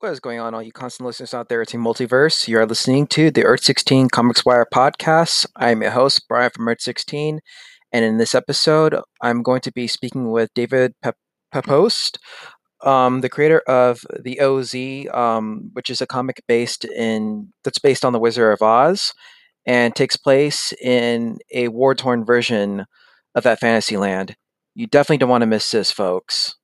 What is going on, all you constant listeners out there? It's a multiverse. You are listening to the Earth 16 Comics Wire podcast. I'm your host, Brian from Earth 16. And in this episode, I'm going to be speaking with David Pep- Pepose, um, the creator of the OZ, um, which is a comic based in that's based on the Wizard of Oz and takes place in a war torn version of that fantasy land. You definitely don't want to miss this, folks.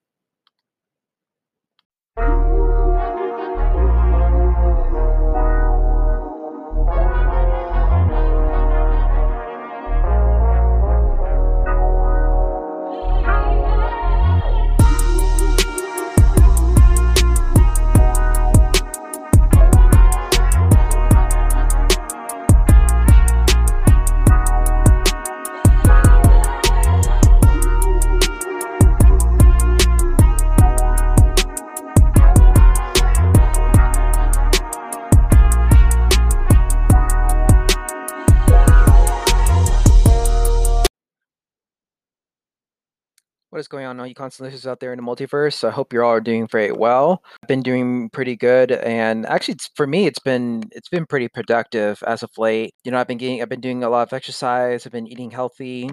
What is going on, all you listeners out there in the multiverse? I hope you're all doing very well. I've been doing pretty good, and actually, it's, for me, it's been it's been pretty productive as of late. You know, I've been getting, I've been doing a lot of exercise. I've been eating healthy,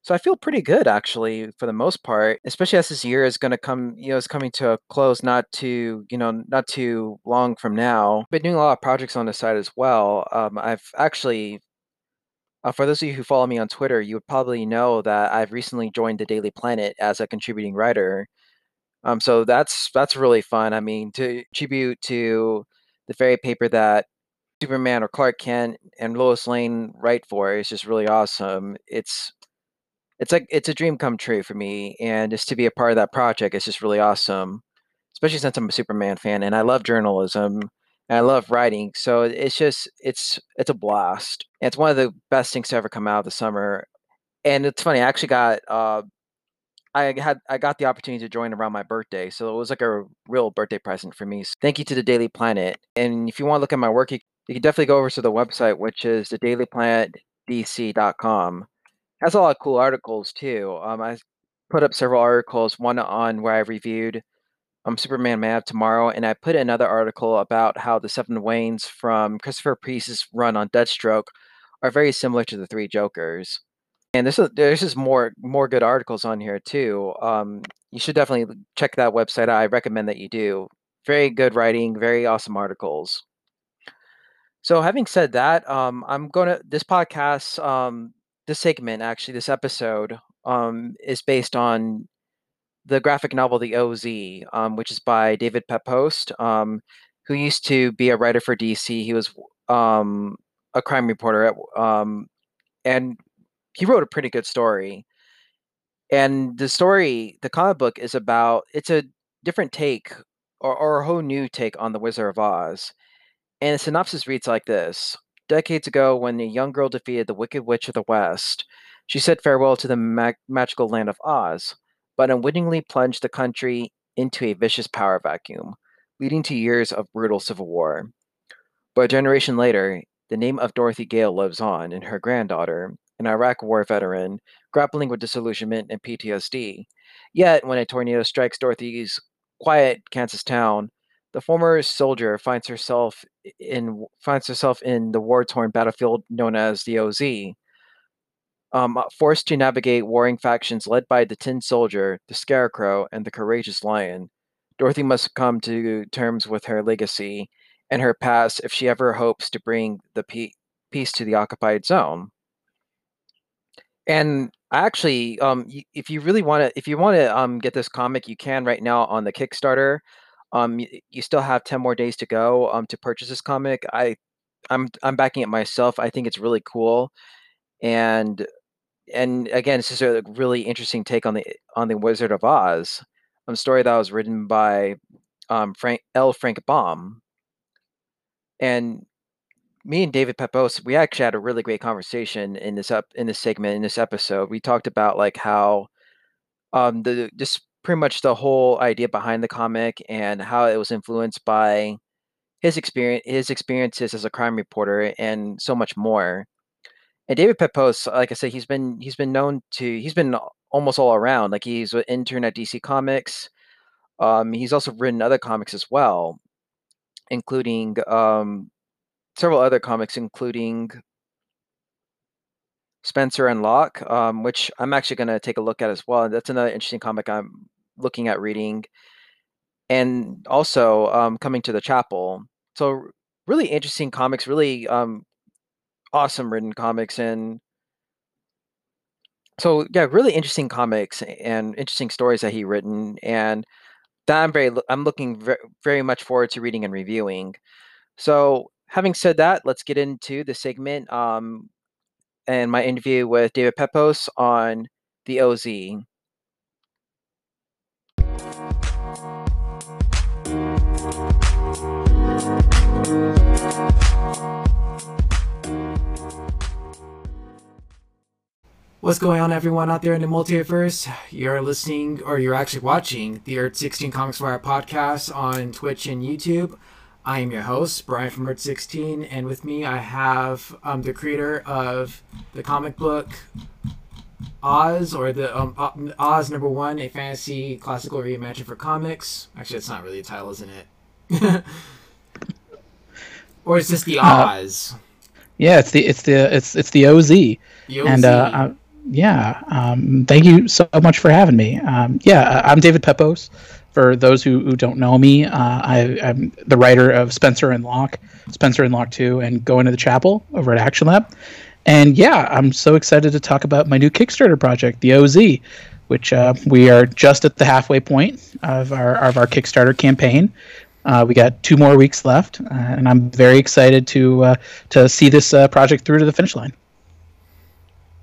so I feel pretty good actually for the most part. Especially as this year is going to come, you know, is coming to a close, not too, you know, not too long from now. I've been doing a lot of projects on the side as well. Um, I've actually uh, for those of you who follow me on Twitter, you would probably know that I've recently joined the Daily Planet as a contributing writer. Um, so that's that's really fun. I mean, to contribute to the very paper that Superman or Clark Kent and Lois Lane write for is just really awesome. It's it's like it's a dream come true for me, and just to be a part of that project is just really awesome. Especially since I'm a Superman fan and I love journalism and I love writing. So it's just it's it's a blast. And it's one of the best things to ever come out of the summer. And it's funny, I actually got uh, I had I got the opportunity to join around my birthday, so it was like a real birthday present for me. So thank you to the Daily Planet. And if you want to look at my work, you, you can definitely go over to the website, which is the dailyplanetdc.com. Has a lot of cool articles too. Um, I put up several articles, one on where I reviewed um, Superman Man of Tomorrow, and I put another article about how the seven Waynes from Christopher Priest's run on Deathstroke are very similar to the three Jokers. And this is there's just more more good articles on here too. Um, you should definitely check that website. I recommend that you do. Very good writing, very awesome articles. So, having said that, um, I'm gonna this podcast, um, this segment actually, this episode, um, is based on the graphic novel The OZ, um, which is by David Pepose, um, who used to be a writer for DC. He was um, a crime reporter, at, um, and he wrote a pretty good story. And the story, the comic book, is about it's a different take or, or a whole new take on the Wizard of Oz. And the synopsis reads like this Decades ago, when a young girl defeated the Wicked Witch of the West, she said farewell to the mag- magical land of Oz but unwittingly plunged the country into a vicious power vacuum, leading to years of brutal civil war. But a generation later, the name of Dorothy Gale lives on in her granddaughter, an Iraq War veteran grappling with disillusionment and PTSD. Yet, when a tornado strikes Dorothy's quiet Kansas town, the former soldier finds herself in finds herself in the war-torn battlefield known as the OZ, um, uh, forced to navigate warring factions led by the Tin Soldier, the Scarecrow, and the Courageous Lion, Dorothy must come to terms with her legacy and her past if she ever hopes to bring the pe- peace to the occupied zone. And actually, um, if you really want to, if you want to um, get this comic, you can right now on the Kickstarter. Um, you, you still have ten more days to go um, to purchase this comic. I, I'm I'm backing it myself. I think it's really cool, and and again, it's just a really interesting take on the on the Wizard of Oz, a story that was written by um, Frank L. Frank Baum. And me and David Pepose, we actually had a really great conversation in this up in this segment in this episode. We talked about like how um the just pretty much the whole idea behind the comic and how it was influenced by his experience his experiences as a crime reporter and so much more. And David Pepose, like I said, he's been he's been known to he's been almost all around. Like he's an intern at DC Comics. Um, he's also written other comics as well. including um, several other comics, including Spencer and Locke, um, which I'm actually going to take a look at as well. That's another interesting comic I'm looking at reading. And also um, coming to the chapel. So really interesting comics, really um, awesome written comics, and so yeah, really interesting comics and interesting stories that he written, and that I'm very I'm looking very, much forward to reading and reviewing. So having said that, let's get into the segment um, and my interview with David Pepose on the OZ. What's going on, everyone out there in the multiverse? You're listening, or you're actually watching the Earth 16 Comics Wire podcast on Twitch and YouTube. I am your host, Brian from Earth 16, and with me I have um, the creator of the comic book Oz, or the um, Oz number one, a fantasy classical reimagined for comics. Actually, it's not really a title, isn't it? or is this the uh, Oz? Uh, yeah, it's the it's the it's it's the OZ. The OZ. And uh, yeah, um, thank you so much for having me. Um, yeah, I'm David Pepose. For those who, who don't know me, uh, I, am the writer of Spencer and Locke, Spencer and Locke 2, and Going to the Chapel over at Action Lab. And yeah, I'm so excited to talk about my new Kickstarter project, the OZ, which uh, we are just at the halfway point of our, of our Kickstarter campaign. Uh, we got two more weeks left, uh, and I'm very excited to uh, to see this uh, project through to the finish line.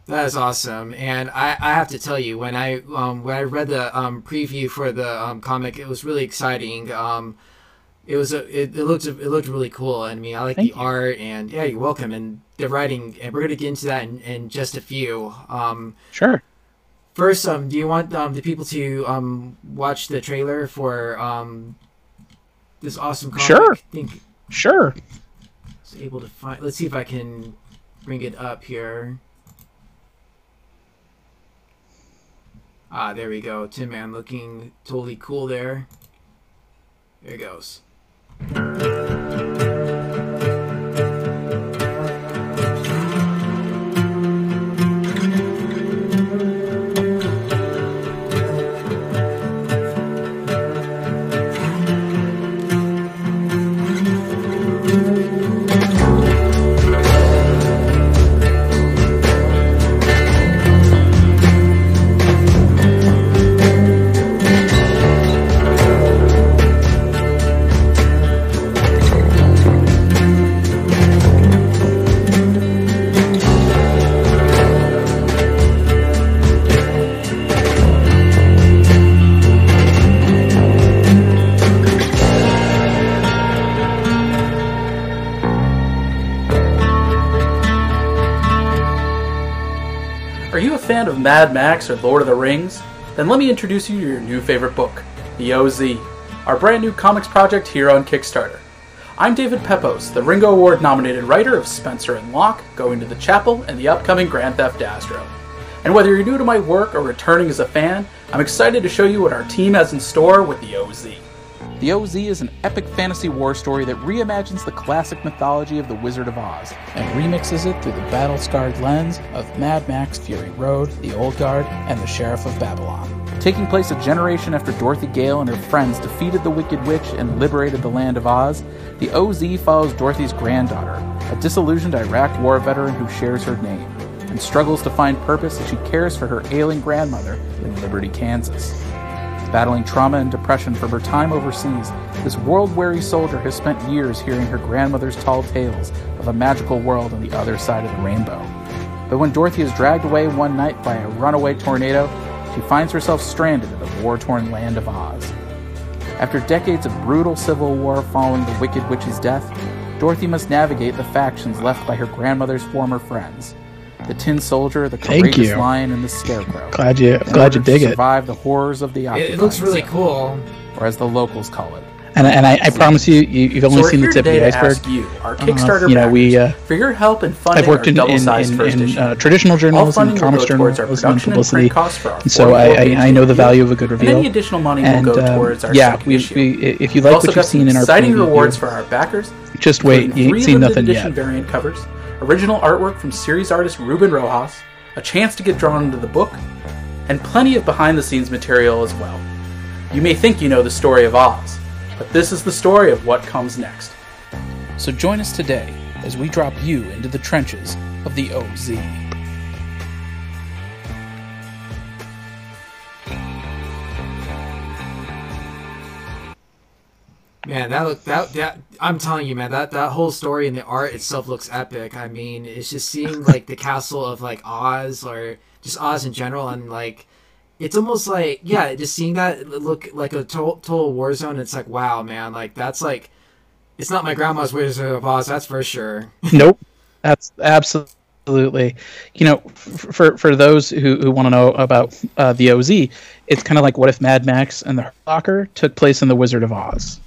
That is awesome, and I, I have to tell you when I um, when I read the um, preview for the um, comic, it was really exciting. Um, it was a it, it looked it looked really cool. I mean, I like Thank the you. art, and yeah, you're welcome. And the writing, and we're gonna get into that in, in just a few. Um, sure. First, um, do you want um, the people to um, watch the trailer for um, this awesome comic? Sure. I think sure. I was able to find. Let's see if I can bring it up here. Ah, there we go. Tin Man looking totally cool there. There he goes. Mad Max or Lord of the Rings? Then let me introduce you to your new favorite book, The OZ, our brand new comics project here on Kickstarter. I'm David Pepose, the Ringo Award nominated writer of Spencer and Locke, Going to the Chapel, and the upcoming Grand Theft Astro. And whether you're new to my work or returning as a fan, I'm excited to show you what our team has in store with The OZ. The OZ is an epic fantasy war story that reimagines the classic mythology of the Wizard of Oz and remixes it through the battle scarred lens of Mad Max Fury Road, The Old Guard, and the Sheriff of Babylon. Taking place a generation after Dorothy Gale and her friends defeated the Wicked Witch and liberated the land of Oz, the OZ follows Dorothy's granddaughter, a disillusioned Iraq war veteran who shares her name, and struggles to find purpose as she cares for her ailing grandmother in Liberty, Kansas. Battling trauma and depression from her time overseas, this world weary soldier has spent years hearing her grandmother's tall tales of a magical world on the other side of the rainbow. But when Dorothy is dragged away one night by a runaway tornado, she finds herself stranded in the war torn land of Oz. After decades of brutal civil war following the Wicked Witch's death, Dorothy must navigate the factions left by her grandmother's former friends the Tin Soldier, the Courageous Lion, and the Scarecrow. Glad you, glad you dig it. Survive the horrors of the It, it looks really cool, or as the locals call it, And, and I, I promise you, you, have only so seen the tip of the iceberg. You, our uh-huh. Kickstarter, uh, you know, we uh, for your help and funding. I've worked in, in, in, in uh, traditional journalism, comics journalism, and publicity, and so I, I, I, know the value of a good reveal. And any additional money and, will go uh, towards our yeah, we, we, if you like what you've seen in our exciting rewards for our backers. Just wait, you ain't seen nothing yet. variant covers, original artwork from series artist Ruben Rojas, a chance to get drawn into the book, and plenty of behind-the-scenes material as well. You may think you know the story of Oz, but this is the story of what comes next. So join us today as we drop you into the trenches of the OZ. Man, that look that that I'm telling you, man, that that whole story and the art itself looks epic. I mean, it's just seeing like the castle of like Oz or just Oz in general, and like it's almost like yeah, just seeing that look like a total, total war zone. It's like wow, man, like that's like it's not my grandma's Wizard of Oz, that's for sure. nope, that's absolutely. You know, for for those who, who want to know about uh, the OZ, it's kind of like what if Mad Max and the Locker took place in the Wizard of Oz.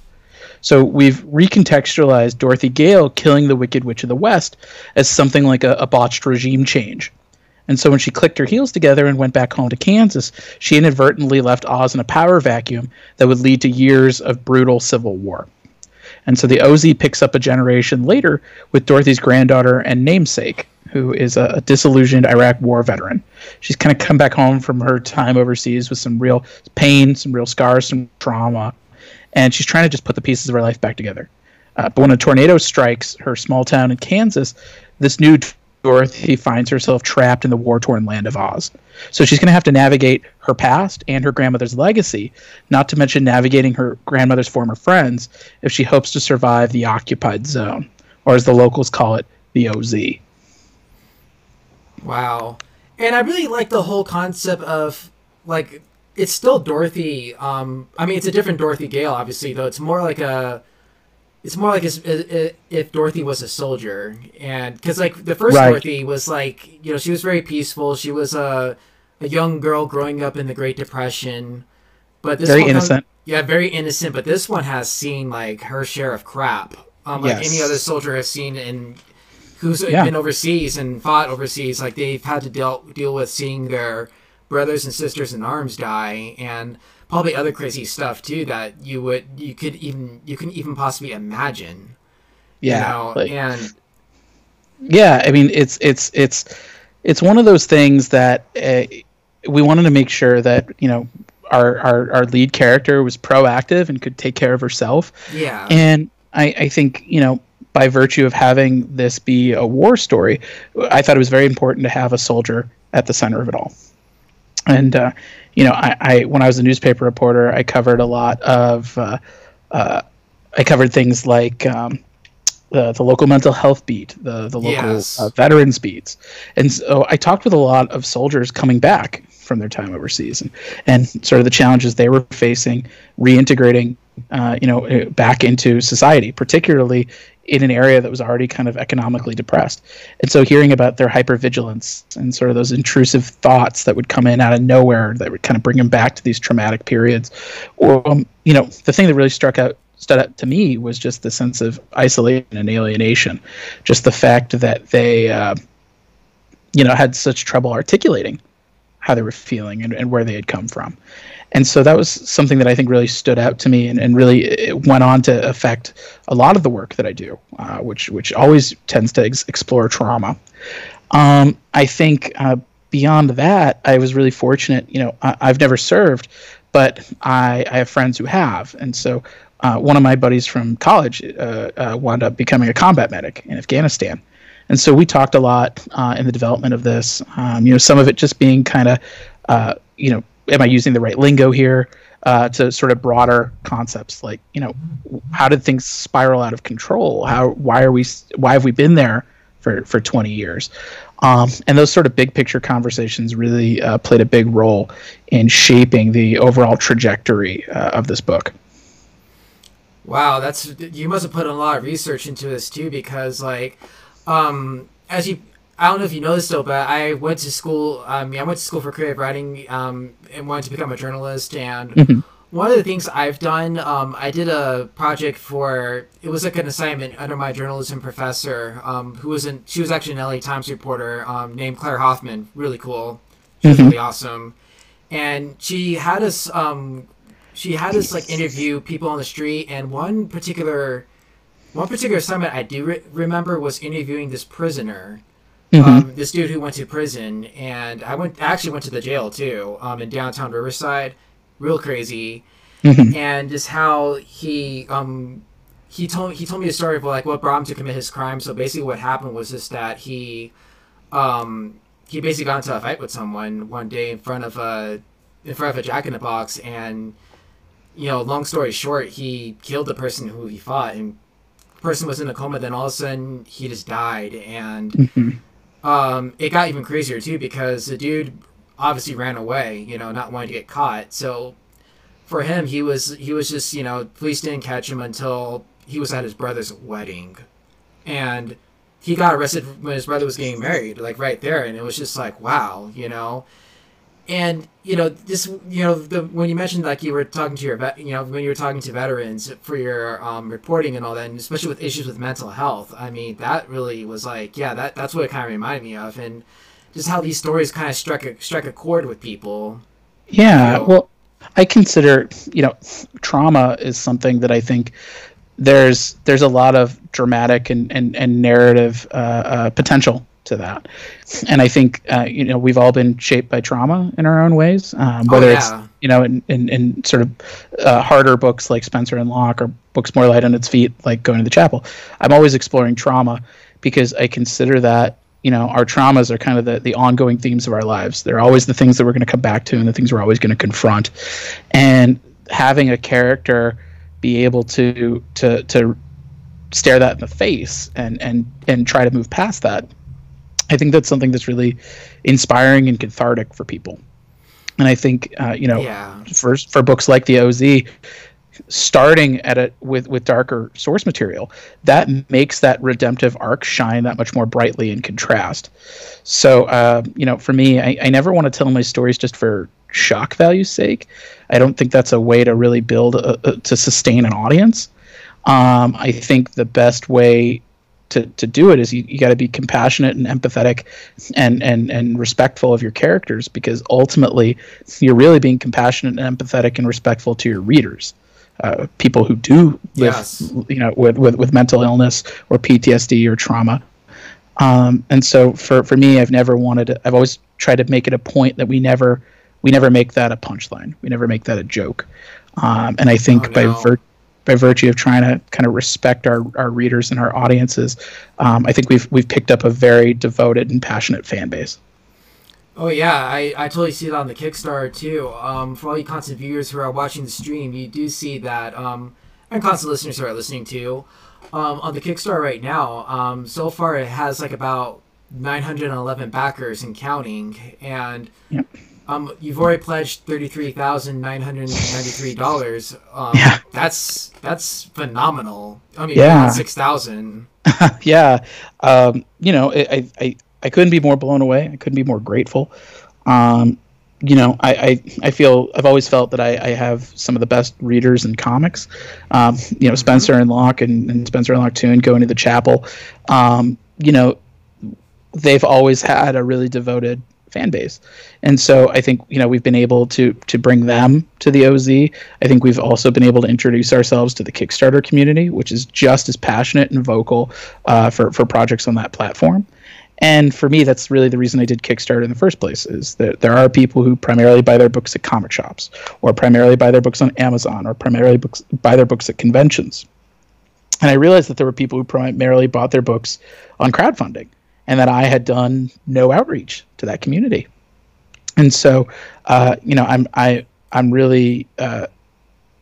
So we've recontextualized Dorothy Gale killing the Wicked Witch of the West as something like a, a botched regime change. And so when she clicked her heels together and went back home to Kansas, she inadvertently left Oz in a power vacuum that would lead to years of brutal civil war. And so the OZ picks up a generation later with Dorothy's granddaughter and namesake, who is a, disillusioned Iraq war veteran. She's kind of come back home from her time overseas with some real pain, some real scars, some trauma, and she's trying to just put the pieces of her life back together. Uh, but when a tornado strikes her small town in Kansas, this new Dorothy finds herself trapped in the war torn land of Oz. So she's going to have to navigate her past and her grandmother's legacy, not to mention navigating her grandmother's former friends if she hopes to survive the occupied zone, or as the locals call it, the OZ. Wow. And I really like the whole concept of like it's still Dorothy. Um, I mean, it's a different Dorothy Gale, obviously, though. It's more like a it's more like if Dorothy was a soldier, and because like the first right. Dorothy was like you know she was very peaceful. She was a a young girl growing up in the Great Depression, but this very innocent. Comes, yeah, very innocent. But this one has seen like her share of crap, um, like yes. any other soldier has seen in who's yeah. been overseas and fought overseas. Like they've had to deal deal with seeing their brothers and sisters in arms die and probably other crazy stuff too that you would you could even you can even possibly imagine. Yeah, you know? like, and yeah, I mean it's it's it's it's one of those things that uh, we wanted to make sure that you know our, our our lead character was proactive and could take care of herself. Yeah, and I I think you know by virtue of having this be a war story, I thought it was very important to have a soldier at the center of it all. And uh, you know, I, I, when I was a newspaper reporter, I covered a lot of uh, uh, I covered things like um, the, the local mental health beat, the the local yes. uh, veterans beats, and so I talked with a lot of soldiers coming back from their time overseas and, and sort of the challenges they were facing reintegrating uh, you know uh, back into society particularly in an area that was already kind of economically depressed. And so hearing about their hypervigilance and sort of those intrusive thoughts that would come in out of nowhere that would kind of bring them back to these traumatic periods. Or, um, you know, the thing that really struck out stood out to me was just the sense of isolation and alienation. Just the fact that they, uh, you know, had such trouble articulating how they were feeling and, and where they had come from and so that was something that I think really stood out to me and, and really went on to affect a lot of the work that I do, uh, which which always tends to ex- explore trauma. Um, I think uh, beyond that, I was really fortunate. You know, I, have never served, but I, I have friends who have, and so uh, one of my buddies from college uh, uh, wound up becoming a combat medic in Afghanistan. And so we talked a lot uh, in the development of this. Um, you know, some of it just being kind of, you know, am I using the right lingo here? Uh, to sort of broader concepts like you know how did things spiral out of control how why are we why have we been there for for 20 years um, and those sort of big picture conversations really uh, played a big role in shaping the overall trajectory uh, of this book wow that's you must have put a lot of research into this too because like um, as you I don't know if you know this though, but I went to school. Um, I went to school for creative writing um, and wanted to become a journalist. And mm-hmm. one of the things I've done, um, I did a project for it was like an assignment under my journalism professor, um, who was in she was actually an LA Times reporter um, named Claire Hoffman, really cool, she was mm-hmm. really awesome, and she had us um, she had us like interview people on the street, and one particular one particular assignment I do re- remember was interviewing this prisoner. Mm-hmm. Um, this dude who went to prison, and I went actually went to the jail too, um, in downtown Riverside real crazy, mm-hmm. and just how he um he told he told me a story of like what brought him to commit his crime. So basically, what happened was just that he um he basically got into a fight with someone one day in front of a in front of a Jack in the Box, and you know, long story short, he killed the person who he fought, and the person was in a coma. Then all of a sudden, he just died, and mm-hmm. Um, it got even crazier too because the dude obviously ran away, you know, not wanting to get caught. So for him, he was he was just you know police didn't catch him until he was at his brother's wedding, and he got arrested when his brother was getting married, like right there, and it was just like wow, you know. And you know this, you know, the, when you mentioned like you were talking to your vet, you know, when you were talking to veterans for your um, reporting and all that, and especially with issues with mental health, I mean, that really was like, yeah, that that's what it kind of reminded me of, and just how these stories kind of strike a strike a chord with people. Yeah, you know? well, I consider you know trauma is something that I think there's there's a lot of dramatic and and, and narrative uh, uh, potential to that, and I think uh, you know we've all been shaped by trauma in our own ways, um, whether oh, yeah. it's you know in, in, in sort of uh, harder books like Spencer and Locke or books more light on its feet like Going to the Chapel. I'm always exploring trauma because I consider that you know our traumas are kind of the, the ongoing themes of our lives they're always the things that we're going to come back to and the things we're always going to confront and having a character be able to to to stare that in the face and and and try to move past that i think that's something that's really inspiring and cathartic for people. And i think uh, you know yeah. for for books like the oz starting at it with with darker source material that makes that redemptive arc shine that much more brightly in contrast. So uh, you know for me I, I never want to tell my stories just for shock value's sake. I don't think that's a way to really build a, a, to sustain an audience. Um, i think the best way to, to do it is you, you got to be compassionate and empathetic and, and, and respectful of your characters because ultimately you're really being compassionate and empathetic and respectful to your readers uh, people who do live, yes. you know, with, with, with mental illness or PTSD or trauma. Um, and so for, for me, I've never wanted to, I've always tried to make it a point that we never, we never make that a punchline. We never make that a joke. Um, and I think oh, no. by vir- by virtue of trying to kind of respect our, our readers and our audiences, um, I think we've, we've picked up a very devoted and passionate fan base. Oh yeah, I, I totally see it on the Kickstarter too. Um, for all you constant viewers who are watching the stream, you do see that, um, and constant listeners who are listening to, um, on the Kickstarter right now. Um, so far it has like about 911 backers and counting, and yep. Um, you've already pledged thirty-three thousand nine hundred ninety-three dollars. Um, yeah. that's that's phenomenal. I mean, yeah, six thousand. yeah, um, you know, I, I I couldn't be more blown away. I couldn't be more grateful. Um, you know, I, I, I, feel I've always felt that I, I have some of the best readers in comics. Um, you know, Spencer and Locke and, and Spencer and Locke too, and going to the chapel. Um, you know, they've always had a really devoted fan base, and so I think you know we've been able to to bring them to the OZ. I think we've also been able to introduce ourselves to the Kickstarter community, which is just as passionate and vocal uh, for for projects on that platform. And for me, that's really the reason I did Kickstarter in the first place. Is that there are people who primarily buy their books at comic shops, or primarily buy their books on Amazon, or primarily books, buy their books at conventions. And I realized that there were people who primarily bought their books on crowdfunding, and that I had done no outreach to that community. And so, uh, you know, I'm I I'm really uh,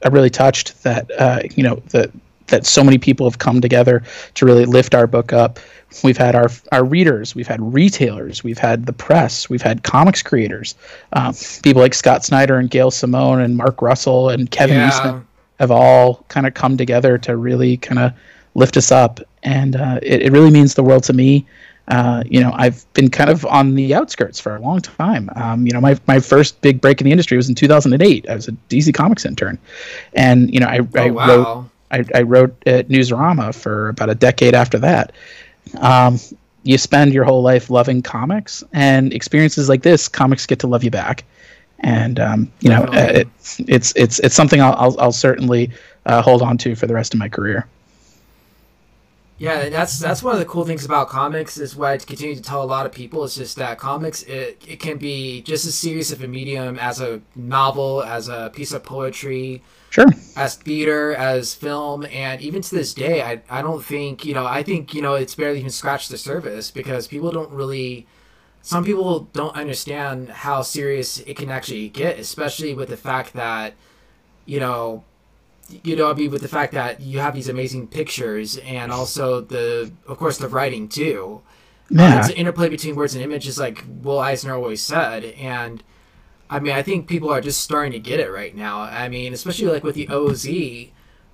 I'm really touched that uh, you know that that so many people have come together to really lift our book up We've had our our readers, we've had retailers, we've had the press, we've had comics creators, um, people like Scott Snyder and Gail Simone and Mark Russell and Kevin yeah. Eastman have all kind of come together to really kind of lift us up, and uh, it, it really means the world to me. Uh, you know, I've been kind of on the outskirts for a long time. Um, you know, my, my first big break in the industry was in 2008. I was a DC Comics intern, and you know, I, oh, I wow. wrote I, I, wrote at Newsarama for about a decade after that. Um, you spend your whole life loving comics, and experiences like this, comics get to love you back. And um, you know, uh, it, it's it's it's something I'll I'll, I'll certainly uh, hold on to for the rest of my career. Yeah, that's that's one of the cool things about comics is what I continue to tell a lot of people. It's just that comics it, it can be just as serious of a medium as a novel, as a piece of poetry, sure, as theater, as film, and even to this day, I I don't think you know I think you know it's barely even scratched the surface because people don't really. Some people don't understand how serious it can actually get, especially with the fact that, you know, you know, I mean, with the fact that you have these amazing pictures and also the, of course, the writing too. Yeah. Uh, it's an interplay between words and images, like Will Eisner always said. And I mean, I think people are just starting to get it right now. I mean, especially like with the OZ.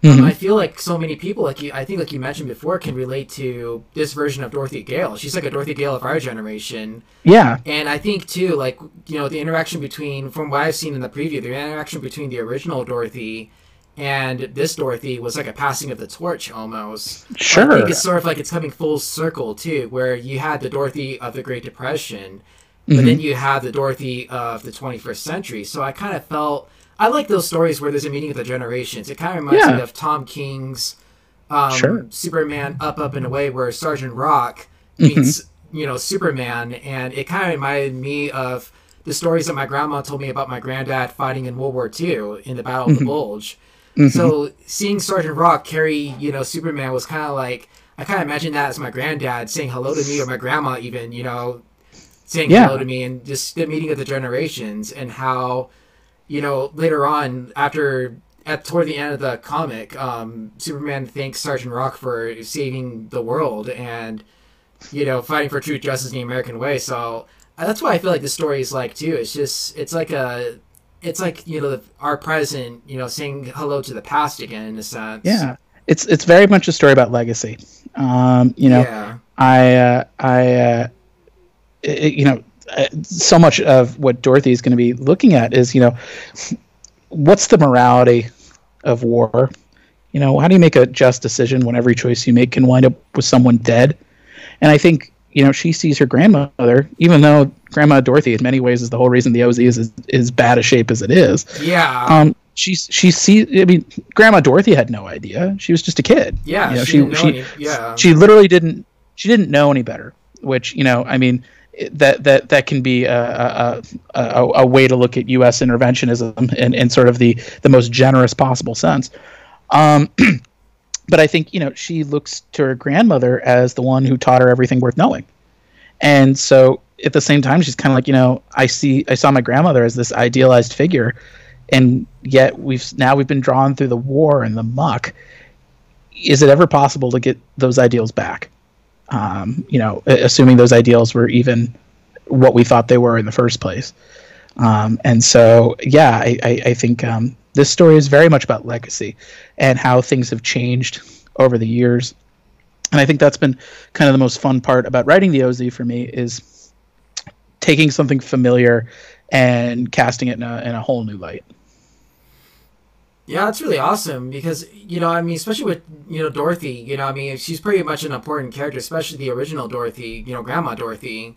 Mm-hmm. Um, I feel like so many people, like you, I think, like you mentioned before, can relate to this version of Dorothy Gale. She's like a Dorothy Gale of our generation. Yeah. And I think too, like you know, the interaction between, from what I've seen in the preview, the interaction between the original Dorothy and this Dorothy was like a passing of the torch almost. Sure. I think it's sort of like it's coming full circle too, where you had the Dorothy of the Great Depression, but mm-hmm. then you have the Dorothy of the 21st century. So I kind of felt I like those stories where there's a meeting of the generations. It kind of reminds yeah. me of Tom King's um, sure. Superman Up, Up and Away, where Sergeant Rock mm-hmm. meets mm-hmm. you know Superman, and it kind of reminded me of the stories that my grandma told me about my granddad fighting in World War II in the Battle mm-hmm. of the mm-hmm. Bulge Mm-hmm. So seeing Sergeant Rock carry, you know, Superman was kind of like I kind of imagine that as my granddad saying hello to me, or my grandma even, you know, saying yeah. hello to me, and just the meeting of the generations, and how, you know, later on after at toward the end of the comic, um, Superman thanks Sergeant Rock for saving the world and you know fighting for truth, justice, in the American way. So that's why I feel like the story is like too. It's just it's like a it's like you know our present you know saying hello to the past again in a sense yeah. It's it's very much a story about legacy. Um you know yeah. i uh, i uh, it, you know uh, so much of what dorothy is going to be looking at is you know what's the morality of war? You know how do you make a just decision when every choice you make can wind up with someone dead? And i think you know, she sees her grandmother, even though Grandma Dorothy, in many ways, is the whole reason the OZ is as, bad a shape as it is. Yeah. Um, she's she sees. I mean, Grandma Dorothy had no idea. She was just a kid. Yeah. You know, she, she, she any, yeah. She literally didn't. She didn't know any better. Which you know, I mean, that that that can be a, a, a, a way to look at U.S. interventionism in, in sort of the the most generous possible sense. Um, but I think you know she looks to her grandmother as the one who taught her everything worth knowing, and so at the same time she's kind of like you know I see I saw my grandmother as this idealized figure, and yet we've now we've been drawn through the war and the muck. Is it ever possible to get those ideals back? Um, you know, assuming those ideals were even what we thought they were in the first place. Um, and so, yeah, I, I, I think um, this story is very much about legacy and how things have changed over the years. And I think that's been kind of the most fun part about writing the OZ for me is taking something familiar and casting it in a, in a whole new light. Yeah, that's really awesome because you know, I mean, especially with you know Dorothy, you know, I mean, she's pretty much an important character, especially the original Dorothy, you know, Grandma Dorothy.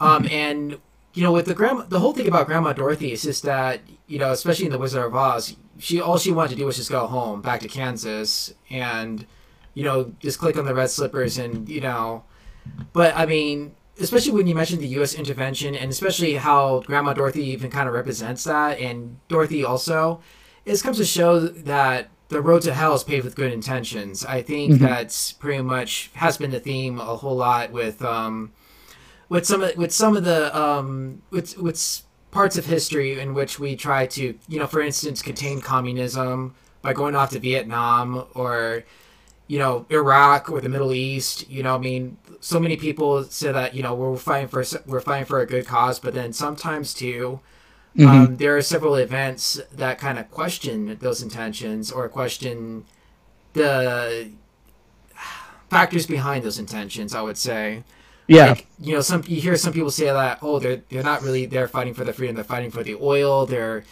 Um, mm-hmm. and you know, with the grandma, the whole thing about Grandma Dorothy is just that you know, especially in the Wizard of Oz, she all she wanted to do was just go home, back to Kansas, and you know, just click on the red slippers, and you know, but I mean, especially when you mentioned the U.S. intervention, and especially how Grandma Dorothy even kind of represents that, and Dorothy also, it comes to show that the road to hell is paved with good intentions. I think mm-hmm. that's pretty much has been the theme a whole lot with. Um, with some of with some of the um with with parts of history in which we try to you know for instance contain communism by going off to Vietnam or you know Iraq or the Middle East you know I mean so many people say that you know we're fighting for we're fighting for a good cause but then sometimes too mm-hmm. um, there are several events that kind of question those intentions or question the factors behind those intentions I would say Yeah. Like, you know, some you hear some people say that oh they're they're not really they're fighting for the freedom, they're fighting for the oil, they're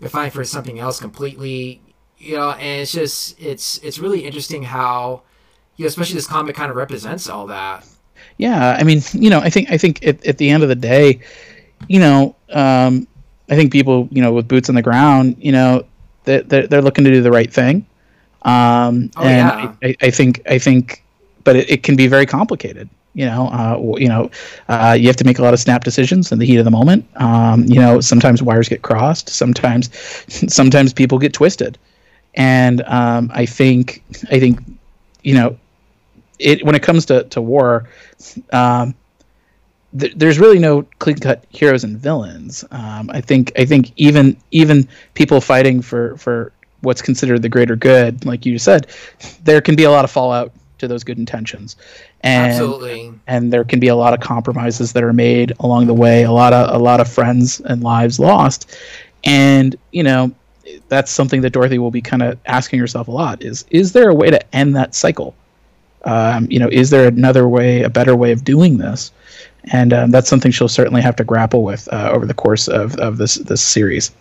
they're fighting for something else completely. You know, and it's just it's it's really interesting how you know, especially this comic kind of represents all that. Yeah, I mean, you know, I think I think at, at the end of the day, you know, um, I think people, you know, with boots on the ground, you know, they're, they're, they're looking to do the right thing. Um, Oh, and yeah. I, I think, I think, but it, it can be very complicated. You know, uh, you know, uh, you have to make a lot of snap decisions in the heat of the moment. Um, you know, sometimes wires get crossed. Sometimes, sometimes people get twisted. And um, I think, I think, you know, it when it comes to to war, um, th- there's really no clean cut heroes and villains. Um, I think I think even even people fighting for for what's considered the greater good, like you said, there can be a lot of fallout to those good intentions, and Absolutely. and there can be a lot of compromises that are made along the way. A lot of a lot of friends and lives lost, and you know that's something that Dorothy will be kind of asking herself a lot: is is there a way to end that cycle? Um, you know, is there another way, a better way of doing this? And um, that's something she'll certainly have to grapple with uh, over the course of, of this this series.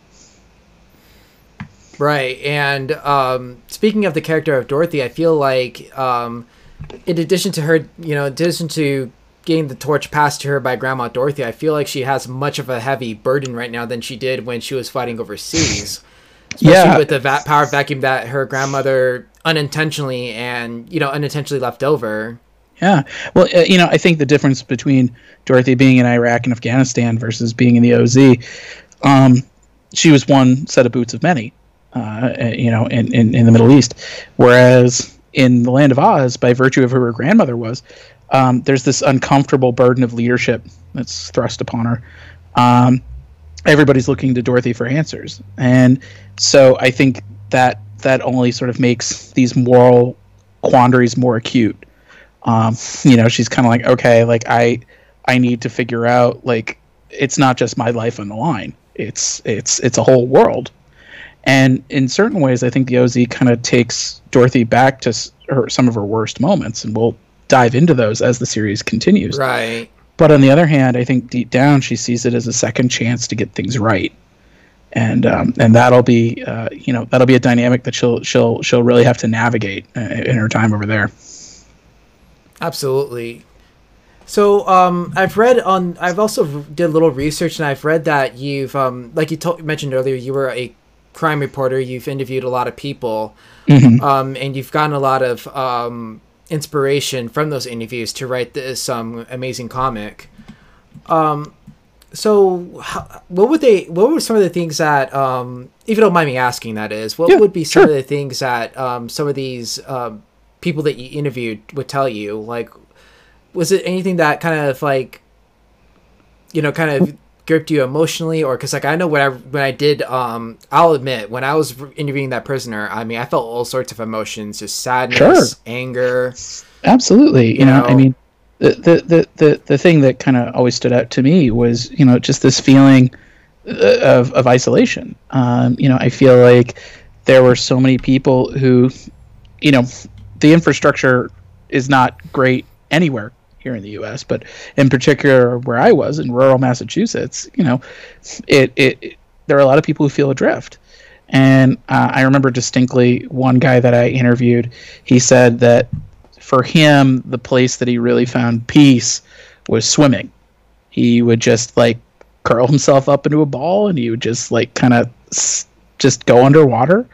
Right. And um, speaking of the character of Dorothy, I feel like um, in addition to her, you know, in addition to getting the torch passed to her by Grandma Dorothy, I feel like she has much of a heavy burden right now than she did when she was fighting overseas. Especially Yeah. with the va- power vacuum that her grandmother unintentionally and you know unintentionally left over. Yeah. Well, uh, you know, I think the difference between Dorothy being in Iraq and Afghanistan versus being in the OZ, um, she was one set of boots of many, uh, uh, you know, in, in, in the Middle East. Whereas in the land of Oz, by virtue of who her grandmother was, um, there's this uncomfortable burden of leadership that's thrust upon her. Um, everybody's looking to Dorothy for answers. And so I think that that only sort of makes these moral quandaries more acute um, you know she's kind of like okay like i i need to figure out like it's not just my life on the line it's it's it's a whole world and in certain ways i think the oz kind of takes dorothy back to her some of her worst moments and we'll dive into those as the series continues Right. but on the other hand i think deep down she sees it as a second chance to get things right and um, and that'll be uh, you know that'll be a dynamic that she'll she'll she'll really have to navigate uh, in her time over there Absolutely. So um, I've read on. I've also did a little research, and I've read that you've, um, like you told, mentioned earlier, you were a crime reporter. You've interviewed a lot of people, um, and you've gotten a lot of um, inspiration from those interviews to write this um, amazing comic. Um, so, how, what would they? What were some of the things that, um, if you don't mind me asking, that is, what Yeah, would be some sure. of the things that um, some of these um, people that you interviewed would tell you? Like, was it anything that kind of like, you know, kind of gripped you emotionally, or because like I know when I when I did, um, I'll admit when I was interviewing that prisoner, I mean, I felt all sorts of emotions, just sadness, Sure. anger. Absolutely. You, You know, know? I mean, the, the, the, the, thing that kind of always stood out to me was, you know, just this feeling uh, of, of isolation. Um, you know, I feel like there were so many people who, you know, the infrastructure is not great anywhere here in the U.S., but in particular where I was in rural Massachusetts, you know, it, it, it there are a lot of people who feel adrift. And uh, I remember distinctly one guy that I interviewed. He said that for him, the place that he really found peace was swimming. He would just like curl himself up into a ball and he would just like kind of s- just go underwater.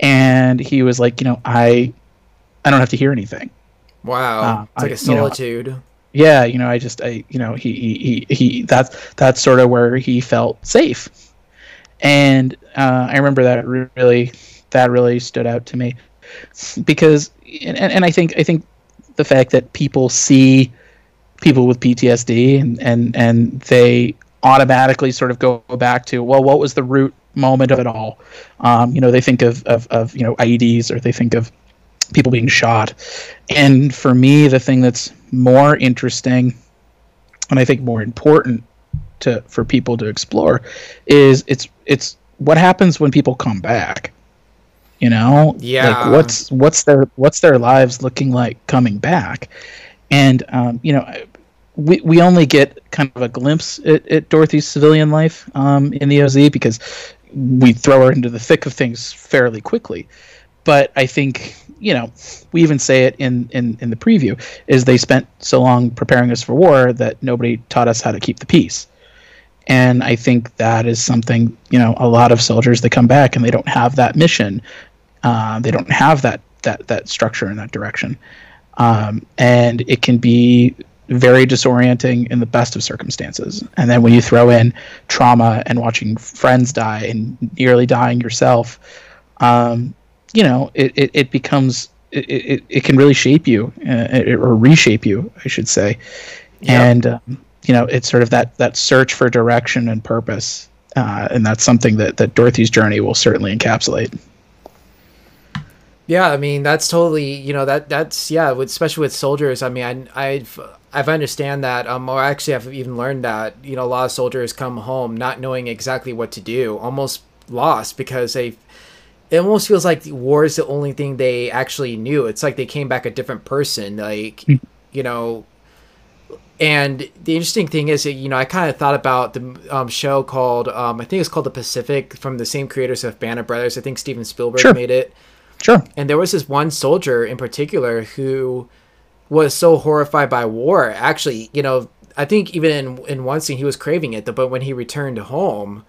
And he was like, you know, I, I don't have to hear anything. Wow, Uh, it's like I- a you know, solitude. Yeah, you know, I just, I, you know, he, he, he, he that's that's sort of where he felt safe. And uh, I remember that really, that really stood out to me because, and, and I think, I think the fact that people see people with PTSD and, and, and they automatically sort of go back to, well, what was the root moment of it all? Um, you know, they think of, of, of, you know, IEDs or they think of people being shot. And for me, the thing that's more interesting and I think more important to for people to explore is it's it's what happens when people come back. You know, Yeah. Like what's what's their what's their lives looking like coming back, and um, you know, we, we only get kind of a glimpse at, at Dorothy's civilian life um, in the OZ because we throw her into the thick of things fairly quickly. But I think you know we even say it in, in in the preview is they spent so long preparing us for war that nobody taught us how to keep the peace. And I think that is something you know a lot of soldiers that come back and they don't have that mission, uh, they don't have that that that structure in that direction, um, and it can be very disorienting in the best of circumstances. And then when you throw in trauma and watching friends die and nearly dying yourself, um, you know, it, it, it becomes, it, it, it, can really shape you uh, or reshape you, I should say. And, um, you know, it's sort of that, that search for direction and purpose. Uh, and that's something that, that Dorothy's journey will certainly encapsulate. Yeah, I mean that's totally you know that that's yeah, with, especially with soldiers. I mean, I I've I've understand that, um, or actually I've even learned that you know a lot of soldiers come home not knowing exactly what to do, almost lost because they. It almost feels like war is the only thing they actually knew. It's like they came back a different person, like hmm. you know. And the interesting thing is, that, you know, I kind of thought about the um, show called, um, I think it's called The Pacific, from the same creators of Band of Brothers. I think Steven Spielberg sure. made it. Sure. And there was this one soldier in particular who was so horrified by war. Actually, you know, I think even in in one scene he was craving it, but when he returned home,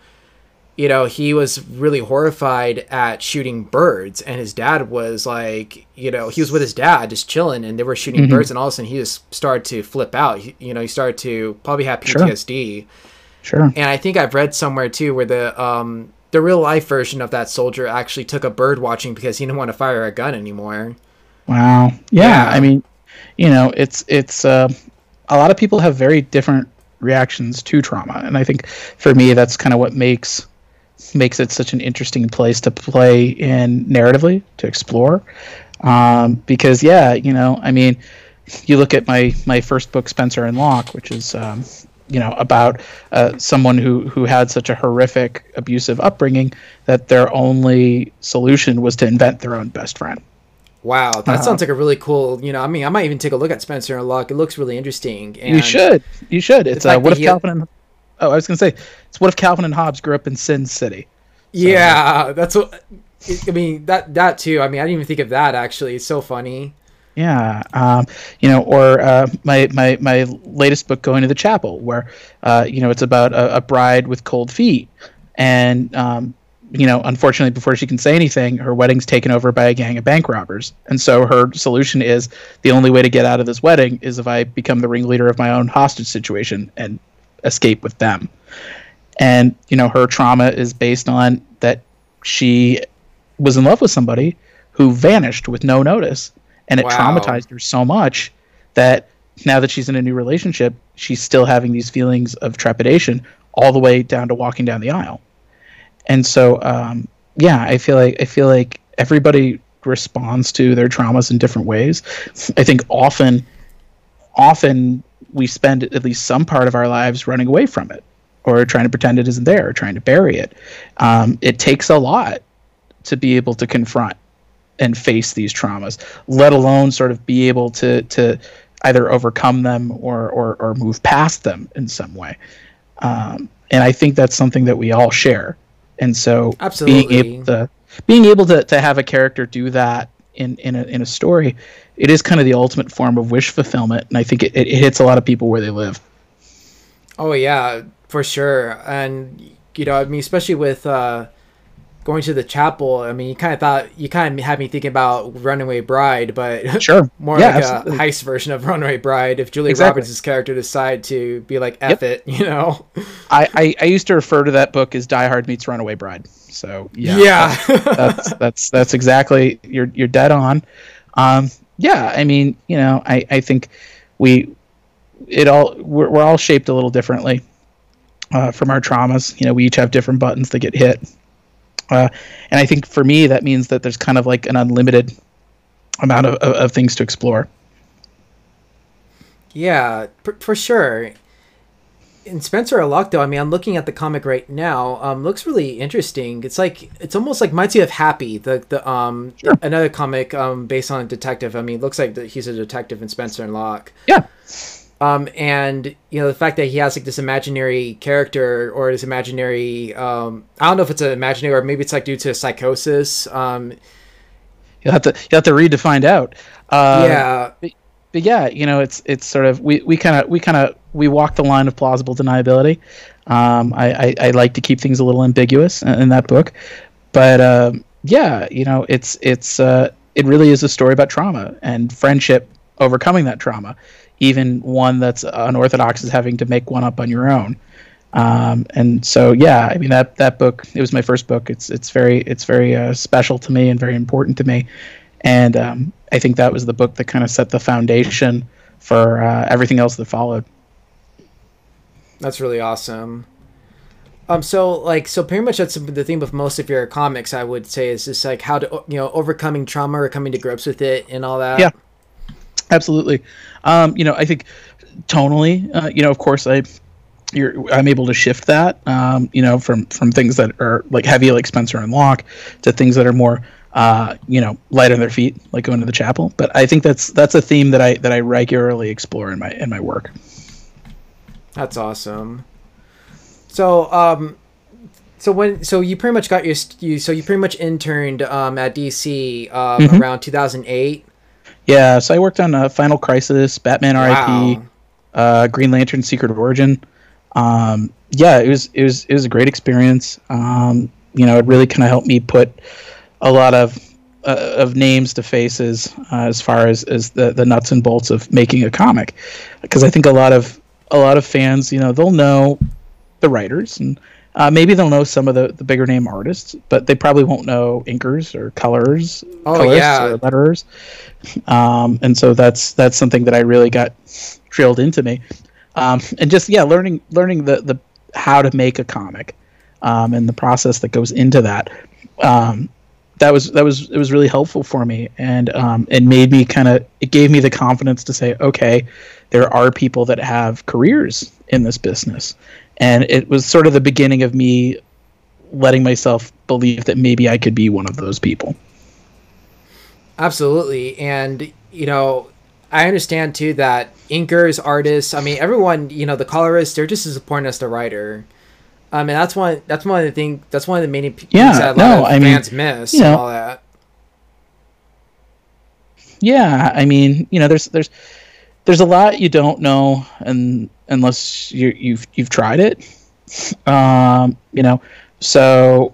you know, he was really horrified at shooting birds, and his dad was like, you know, he was with his dad just chilling, and they were shooting mm-hmm. birds, and all of a sudden he just started to flip out. He, you know, he started to probably have PTSD. Sure. sure. And I think I've read somewhere too where the um the real life version of that soldier actually took a bird watching because he didn't want to fire a gun anymore. Wow. Yeah, yeah. I mean, you know, it's it's uh, a lot of people have very different reactions to trauma, and I think for me that's kind of what makes makes it such an interesting place to play in narratively to explore. Um, because yeah, you know, I mean, you look at my my first book, Spencer and Locke, which is um, you know about uh, someone who who had such a horrific abusive upbringing that their only solution was to invent their own best friend Wow, that uh-huh. sounds like a really cool. You know, I mean, I might even take a look at Spencer and Locke. It looks really interesting. you should. You should. It's uh, what if Calvin and oh, I was gonna say it's what if Calvin and Hobbes grew up in Sin City. Yeah, that's what. I mean that that too. I mean, I didn't even think of that. Actually, it's so funny. Yeah, um, you know, or uh, my my my latest book, Going to the Chapel, where uh, you know it's about a, a bride with cold feet, and um, you know, unfortunately, before she can say anything, her wedding's taken over by a gang of bank robbers. And so her solution is the only way to get out of this wedding is if I become the ringleader of my own hostage situation and escape with them. And, you know, her trauma is based on that she was in love with somebody who vanished with no notice. And it wow. traumatized her so much that now that she's in a new relationship, she's still having these feelings of trepidation all the way down to walking down the aisle and so um, yeah, I feel like I feel like everybody responds to their traumas in different ways. I think often, often we spend at least some part of our lives running away from it, or trying to pretend it isn't there, or trying to bury it. Um, it takes a lot to be able to confront and face these traumas, let alone sort of be able to to either overcome them or or, or move past them in some way. Um, and I think that's something that we all share and so Absolutely. being able to being able to, to have a character do that in in a, in a story it is kind of the ultimate form of wish fulfillment and i think it, it hits a lot of people where they live. Oh yeah for sure. And you know i mean especially with uh going to the chapel, I mean, you kind of thought you kind of had me thinking about Runaway Bride, but sure, more yeah, like absolutely. a heist version of Runaway Bride. If Julia exactly. Roberts' character decide to be like "F yep. it," you know. I, I, I used to refer to that book as Die Hard meets Runaway Bride. So yeah, yeah, that's, that's that's that's exactly you're you're dead on. Um, yeah, I mean, you know, I I think we it all we're, we're all shaped a little differently. Uh, from our traumas, you know, we each have different buttons that get hit uh, and I think for me, that means that there's kind of like an unlimited amount of, of, of things to explore. Yeah, for, for sure. In Spencer or Locke, though, I mean, I'm looking at the comic right now. Um, looks really interesting. It's like it's almost like reminds you of Happy, the the um sure. another comic um based on a detective. I mean, looks like the, he's a detective in Spencer and Locke. Yeah. Um, and you know the fact that he has like this imaginary character or this imaginary um, I don't know if it's an imaginary or maybe it's like due to psychosis. Um, you'll have to you have to read to find out. Uh, yeah. But, but, yeah, you know, it's it's sort of we we kind of we kind of we walk the line of plausible deniability. Um, I, I, I like to keep things a little ambiguous in, in that book, but uh, yeah, you know, it's it's uh, it really is a story about trauma and friendship overcoming that trauma even one that's unorthodox is having to make one up on your own. Um, and so, yeah, I mean that that book. It was my first book. It's it's very it's very uh, special to me and very important to me. And um, I think that was the book that kind of set the foundation for uh, everything else that followed. That's really awesome. Um, so like, so pretty much that's the theme of most of your comics. I would say is just like how to, you know, overcoming trauma or coming to grips with it and all that. Yeah, absolutely. Um, you know, I think tonally, uh, you know, of course, I you're, I'm able to shift that, um, you know, from from things that are like heavy, like Spencer and Locke, to things that are more, uh, you know, light on their feet, like going to the chapel. But I think that's that's a theme that I that I regularly explore in my in my work. That's awesome. So, um, so when so you pretty much got your you so you pretty much interned um, at DC um, mm-hmm. around 2008. Yeah, so I worked on uh, Final Crisis, Batman R.I.P., uh, Green Lantern: Secret Origin. Um, yeah, it was it was it was a great experience. Um, you know, it really kind of helped me put a lot of uh, of names to faces uh, as far as, as the, the nuts and bolts of making a comic, because I think a lot of a lot of fans, you know, they'll know the writers and uh, maybe they'll know some of the, the bigger name artists, but they probably won't know inkers or colors, oh, colorists yeah. or letterers. Um, and so that's that's something that I really got drilled into me. Um, and just yeah, learning learning the the how to make a comic um, and the process that goes into that. Um, that was that was it was really helpful for me, and um, it made me kind of it gave me the confidence to say, okay, there are people that have careers in this business, and it was sort of the beginning of me letting myself believe that maybe I could be one of those people. Absolutely, and you know, I understand too that inkers, artists, I mean, everyone, you know, the colorists, they're just as important as the writer. Um, I mean, that's one. That's one of the things. That's one of the main things yeah, that a no, lot of I fans mean, miss you know, and all that. Yeah, I mean, you know, there's there's there's a lot you don't know, and unless you, you've you've tried it, um, you know. So,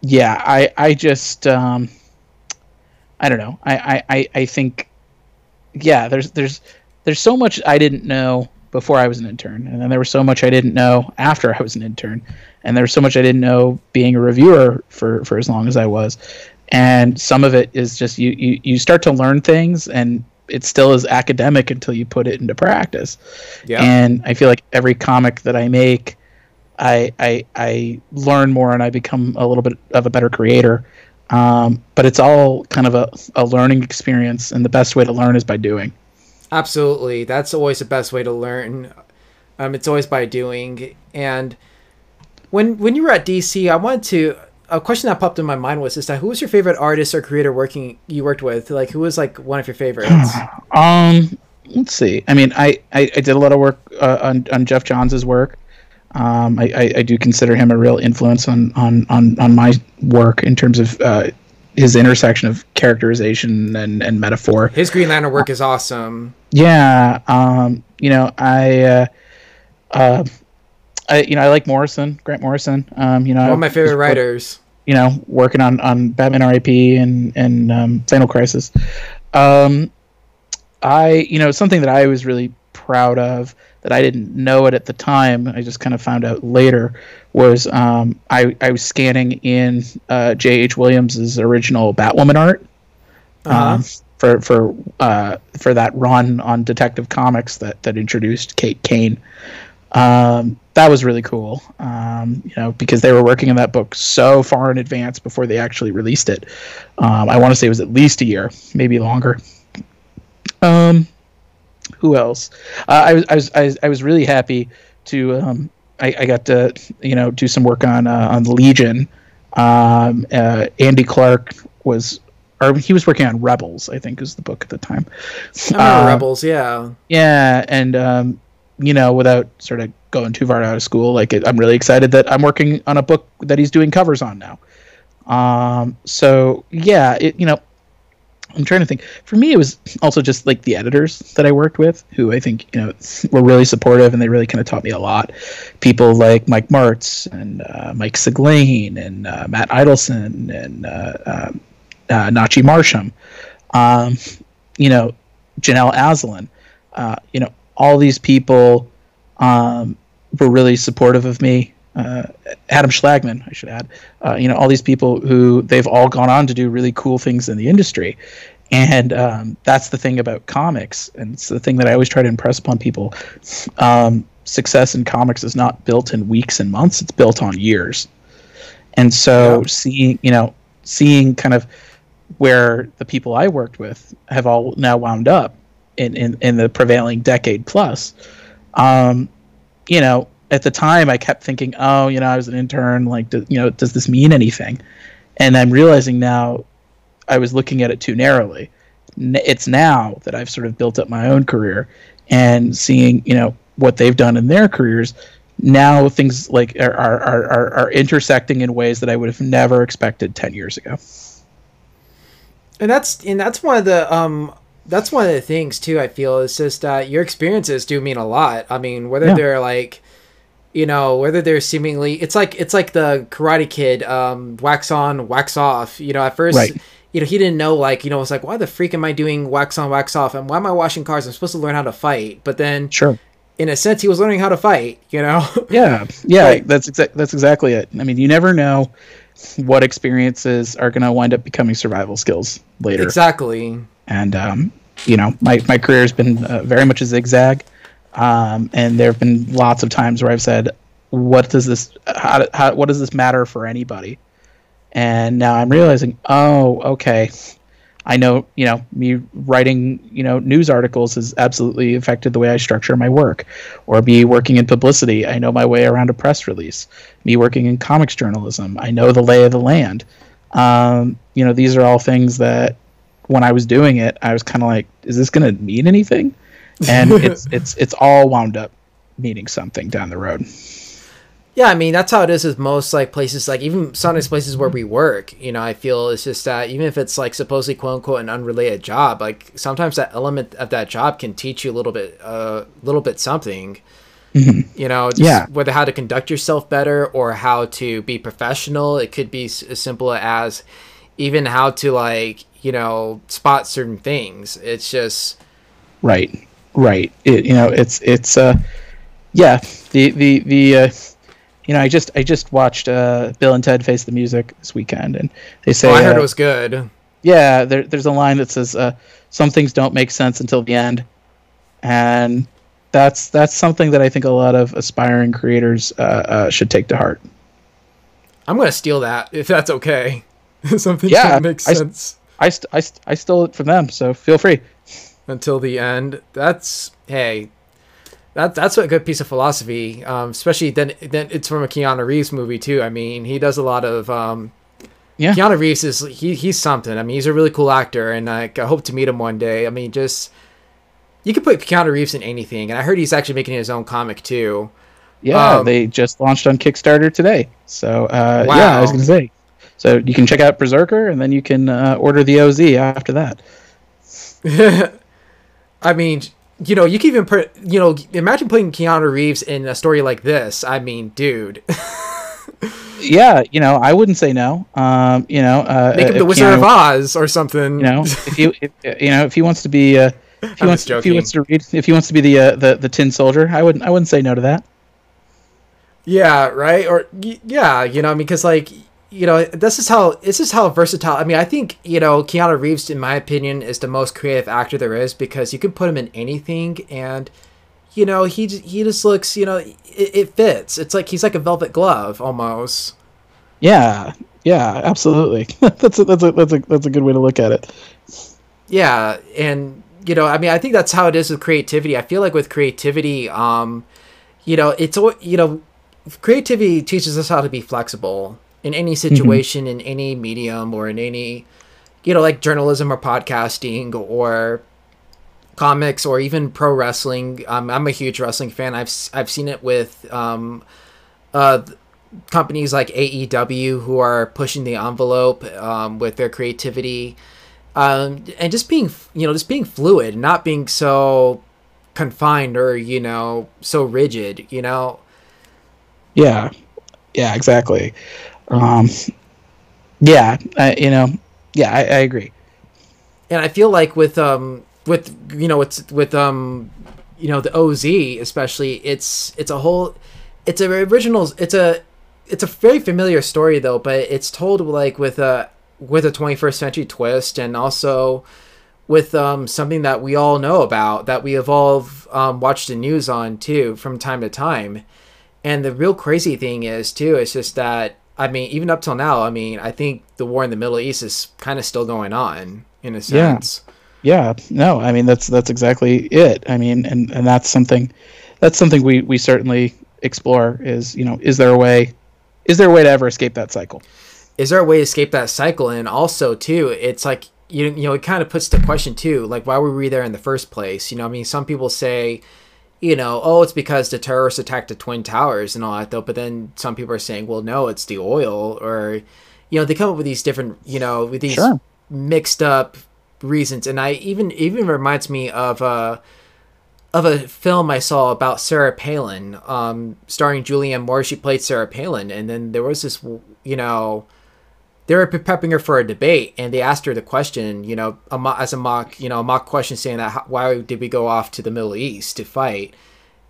yeah, I I just um, I don't know. I, I, I think yeah, there's there's there's so much I didn't know before I was an intern, and then there was so much I didn't know after I was an intern, and there was so much I didn't know being a reviewer for for as long as I was, and some of it is just you you, you start to learn things and it still is academic until you put it into practice. Yeah. And I feel like every comic that I make, I I I learn more and I become a little bit of a better creator. Um, but it's all kind of a, a learning experience, and the best way to learn is by doing. Absolutely, that's always the best way to learn. Um, it's always by doing. And when when you were at DC, I wanted to a question that popped in my mind was is that who was your favorite artist or creator working you worked with? Like who was like one of your favorites? um, let's see. I mean, I I, I did a lot of work uh, on on Geoff Johns's work. Um, I, I, I, do consider him a real influence on, on, on, on my work in terms of uh, his intersection of characterization and, and metaphor. His Green Lantern work is awesome. Yeah, um, you know, I, uh, uh, I, you know, I like Morrison, Grant Morrison. Um, you know, one of my favorite writers. You know, working on on Batman R.I.P. and and um, Final Crisis. Um, I, you know, something that I was really proud of that I didn't know it at the time. I just kind of found out later. Was um, I I was scanning in uh, J.H. Williams's original Batwoman art uh-huh. um, for for uh, for that run on Detective Comics that that introduced Kate Kane. Um, that was really cool, um, you know, because they were working on that book so far in advance before they actually released it. Um, I want to say it was at least a year, maybe longer. Um, who else? Uh, I was I was I was I was really happy to um, I, I got to you know do some work on uh, on the Legion. Um, uh, Andy Clarke was or he was working on Rebels, I think, was the book at the time. Uh, Rebels, yeah, yeah, and um, you know, without sort of going too far out of school, like it, I'm really excited that I'm working on a book that he's doing covers on now. Um, so yeah, it you know, I'm trying to think. For me, it was also just like the editors that I worked with, who I think you know were really supportive, and they really kind of taught me a lot. People like Mike Marts and uh, Mike Siglain and uh, Matt Idelson and uh, um, uh, Nachie Marsham, um, you know, Janelle Asselin, uh, you know, all these people um, were really supportive of me. Uh, Adam Schlagman, I should add, uh, you know, all these people who they've all gone on to do really cool things in the industry. And um, that's the thing about comics. And it's the thing that I always try to impress upon people. Um, success in comics is not built in weeks and months, it's built on years. And so yeah. seeing, you know, seeing kind of where the people I worked with have all now wound up in, in, in the prevailing decade plus. Um, you know, at the time I kept thinking, oh, you know, I was an intern. Like, do, you know, does this mean anything? And I'm realizing now I was looking at it too narrowly. It's now that I've sort of built up my own career and seeing, you know, what they've done in their careers. Now things like are, are, are, are intersecting in ways that I would have never expected 10 years ago and that's and that's one of the um that's one of the things too i feel is just that your experiences do mean a lot. I mean whether yeah. they're like you know whether they're seemingly it's like it's like the karate kid um wax on wax off. You know at first right. you know he didn't know like you know it's like why the freak am i doing wax on wax off? And why am i washing cars? I'm supposed to learn how to fight. But then sure. in a sense he was learning how to fight you know? Yeah. Yeah like, that's exa- that's exactly it. I mean you never know what experiences are going to wind up becoming survival skills later. Exactly. And um, you know, my my career has been uh, very much a zigzag, um, and there have been lots of times where I've said, "What does this? How, how what does this matter for anybody?" And now I'm realizing, oh, okay, I know, you know, me writing, you know, news articles has absolutely affected the way I structure my work. Or me working in publicity, I know my way around a press release. Me working in comics journalism, I know the lay of the land. Um, you know, these are all things that when I was doing it, I was kind of like, is this going to mean anything? And it's it's it's all wound up meaning something down the road. Yeah, I mean that's how it is with most like places, like even sometimes places where we work. You know, I feel it's just that even if it's like supposedly quote unquote an unrelated job, like sometimes that element of that job can teach you a little bit, a uh, little bit something. Mm-hmm. You know, yeah. whether how to conduct yourself better or how to be professional. It could be as simple as even how to like you know spot certain things. It's just right, right. It, you know, it's it's uh, yeah. The the the uh, you know, I just I just watched uh, Bill and Ted Face the Music this weekend, and they say oh, I heard uh, it was good. Yeah, there, there's a line that says uh, some things don't make sense until the end, and that's that's something that I think a lot of aspiring creators uh, uh, should take to heart. I'm gonna steal that if that's okay. something yeah, makes sense. I, st- I, st- I stole it from them, so feel free. Until the end. That's hey, that that's a good piece of philosophy. Um, especially then then it's from a Keanu Reeves movie too. I mean, he does a lot of um, yeah. Keanu Reeves is he he's something. I mean, he's a really cool actor, and like, I hope to meet him one day. I mean, just you can put Keanu Reeves in anything, and I heard he's actually making his own comic too. Yeah, um, they just launched on Kickstarter today. So uh, wow. yeah, I was gonna say. So you can check out Berserker, and then you can uh, order the OZ after that. I mean, you know, you can even put, you know, imagine putting Keanu Reeves in a story like this. I mean, dude. yeah, you know, I wouldn't say no. Um, you know, uh, make him the Wizard Keanu, of Oz or something. You know, if you, if, you know, if he wants to be, uh, if he wants, if he wants to read, if he wants to be the uh, the the Tin Soldier, I wouldn't, I wouldn't say no to that. Yeah, right. Or yeah, you know, I mean, because like you know, this is how this is how versatile. I mean, I think you know Keanu Reeves, in my opinion, is the most creative actor there is because you can put him in anything, and you know he he just looks, you know, it, it fits. It's like he's like a velvet glove almost. Yeah, yeah, absolutely. that's a, that's a that's a that's a good way to look at it. Yeah, and you know, I mean, I think that's how it is with creativity. I feel like with creativity, um, you know, it's all you know, creativity teaches us how to be flexible in any mm-hmm. situation, mm-hmm. in any medium, or in any you know, like journalism or podcasting or comics or even pro wrestling. Um, I'm a huge wrestling fan. I've I've seen it with um, uh, companies like AEW who are pushing the envelope um, with their creativity, um, and just being you know just being fluid, not being so confined or you know so rigid. You know. Yeah, yeah, exactly. Um, yeah, I, you know, yeah, I, I agree. And I feel like with um with you know with with um you know the OZ especially it's it's a whole it's a original it's a it's a very familiar story though but it's told like with a with a 21st century twist and also with um something that we all know about that we have all um, watched the news on too from time to time and the real crazy thing is too it's just that I mean even up till now I mean I think the war in the Middle East is kind of still going on in a sense. Yeah yeah no i mean that's that's exactly it. I mean and and that's something that's something we we certainly explore is you know is there a way is there a way to ever escape that cycle? Is there a way to escape that cycle? And also too it's like you, you know it kind of puts the question too like why were we there in the first place? You know i mean some people say you know oh it's because the terrorists attacked the twin towers and all that though but then some people are saying well no it's the oil or you know they come up with these different you know with these sure. mixed up reasons, and I even even reminds me of uh of a film I saw about Sarah Palin, um, starring Julianne Moore. She played Sarah Palin, and then there was this, you know, they were prepping her for a debate, and they asked her the question, you know, a mo- as a mock, you know, a mock question saying that why did we go off to the Middle East to fight?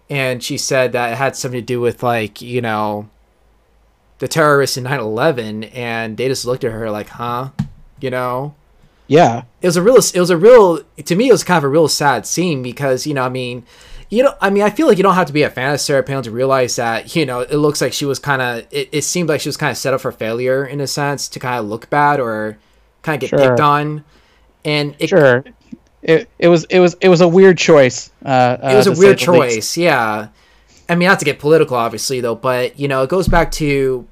And she said that it had something to do with like, you know, the terrorists in 9/11, and they just looked at her like, huh, you know? Yeah. It was a real it was a real to me it was kind of a real sad scene because you know i mean you know i mean i feel like you don't have to be a fan of sarah palin to realize that you know it looks like she was kind of it, it seemed like she was kind of set up for failure in a sense to kind of look bad or kind of get sure. picked on. And it, sure. It, it was it was it was a weird choice uh, it was uh, a weird choice yeah. I mean not to get political obviously though but you know it goes back to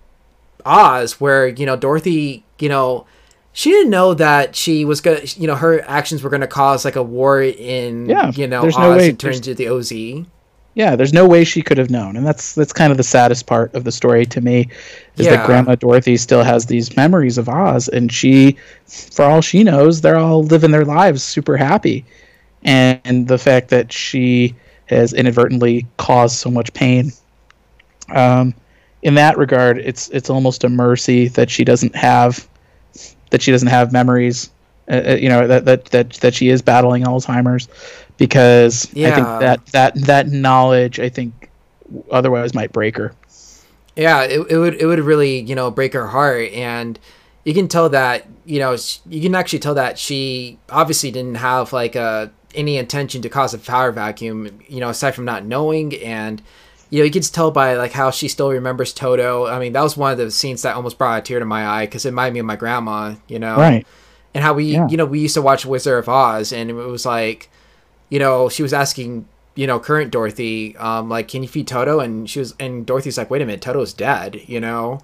oz where you know dorothy you know she didn't know that she was gonna you know her actions were gonna cause like a war in yeah, you know there's Oz no way, in terms of the oz yeah there's no way she could have known and that's that's kind of the saddest part of the story to me is yeah. that grandma dorothy still has these memories of oz and she for all she knows they're all living their lives super happy. And, and the fact that she has inadvertently caused so much pain. Um, in that regard it's it's almost a mercy that she doesn't have that she doesn't have memories. Uh, uh, you know that that that that she is battling Alzheimer's because yeah. I think that that that knowledge I think otherwise might break her. Yeah, it, it would it would really you know break her heart, and you can tell that you know you can actually tell that she obviously didn't have like a any intention to cause a power vacuum. You know, aside from not knowing and you know, you can tell by like how she still remembers Toto. I mean, that was one of the scenes that almost brought a tear to my eye because it reminded me of my grandma. You know, right? And how we, yeah. you know, we used to watch Wizard of Oz, and it was like, you know, she was asking, you know, current Dorothy, um, like, can you feed Toto? And she was, and Dorothy's like, wait a minute, Toto's dead. You know.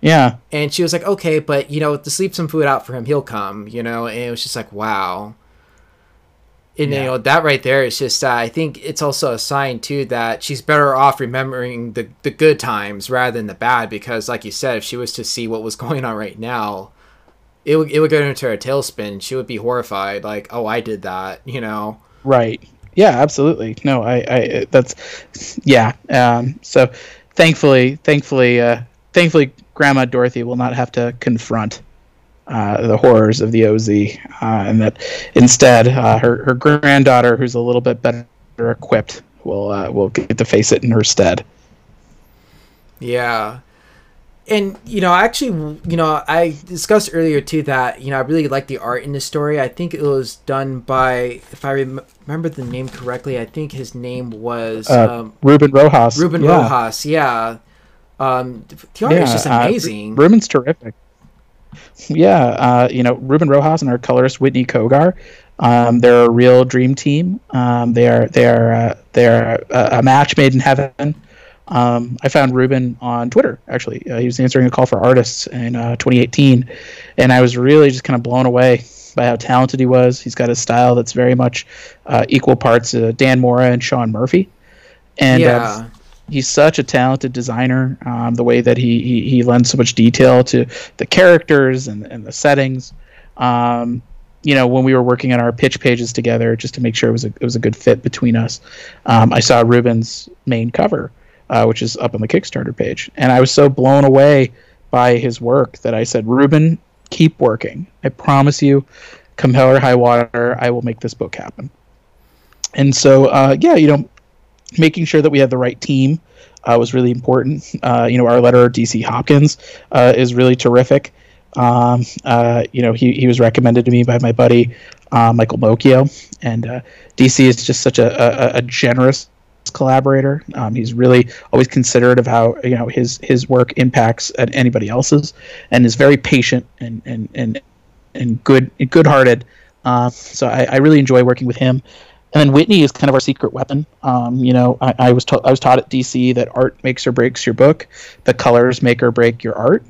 Yeah. And she was like, okay, but you know, to sleep some food out for him, he'll come. You know, and it was just like, wow and yeah. you know that right there. Is just uh, i think it's also a sign too that she's better off remembering the, the good times rather than the bad because like you said if she was to see what was going on right now it would, it would go into a tailspin. She would be horrified like oh i did that you know? Right. Yeah absolutely. No i i that's yeah um so thankfully thankfully uh thankfully grandma dorothy will not have to confront uh, the horrors of the OZ, uh, and that instead uh, her her granddaughter, who's a little bit better equipped, will uh, will get to face it in her stead. Yeah, and you know, actually, you know, I discussed earlier too that you know I really like the art in the story. I think it was done by, if I rem- remember the name correctly, I think his name was uh, um, Ruben Rojas. Ruben yeah. Rojas, yeah. Um, the art yeah, is just amazing. Ruben's terrific. Yeah, uh, you know, Ruben Rojas and our colorist Whitney Cogar. Um, they're a real dream team. Um, they are they are uh, they are a, a, match made in heaven. Um, I found Ruben on Twitter. Actually, uh, he was answering a call for artists in uh, 2018, and I was really just kind of blown away by how talented he was. He's got a style that's very much uh, equal parts uh, Dan Mora and Sean Murphy, and yeah. He's such a talented designer. Um, the way that he, he he lends so much detail to the characters and and the settings. Um, you know, when we were working on our pitch pages together, just to make sure it was a it was a good fit between us, um, I saw Ruben's main cover, uh, which is up on the Kickstarter page, and I was so blown away by his work that I said, Ruben, keep working. I promise you, or high water, I will make this book happen. And so, uh, yeah, you know, making sure that we had the right team uh, was really important. Uh, you know, our letter DC Hopkins uh, is really terrific. Um, uh, you know, he, he was recommended to me by my buddy uh, Michael Moccio, and DC is just such a, a, a generous collaborator. Um, he's really always considerate of how you know his his work impacts anybody else's, and is very patient and and and and good good hearted. Uh, so I, I, really enjoy working with him. And then Whitney is kind of our secret weapon. Um, you know, I, I was ta- I was taught at DC that art makes or breaks your book, the colors make or break your art.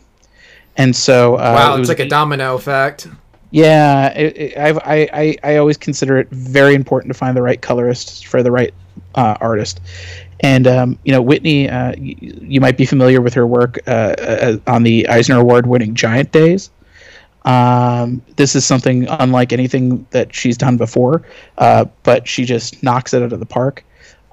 And so uh, wow, it's it like a domino effect. Yeah, it, it, I, I, I always consider it very important to find the right colorist for the right uh, artist. And um, you know, Whitney, uh, you, you, might be familiar with her work uh, uh, on the Eisner Award-winning Giant Days. Um, this is something unlike anything that she's done before, uh, but she just knocks it out of the park.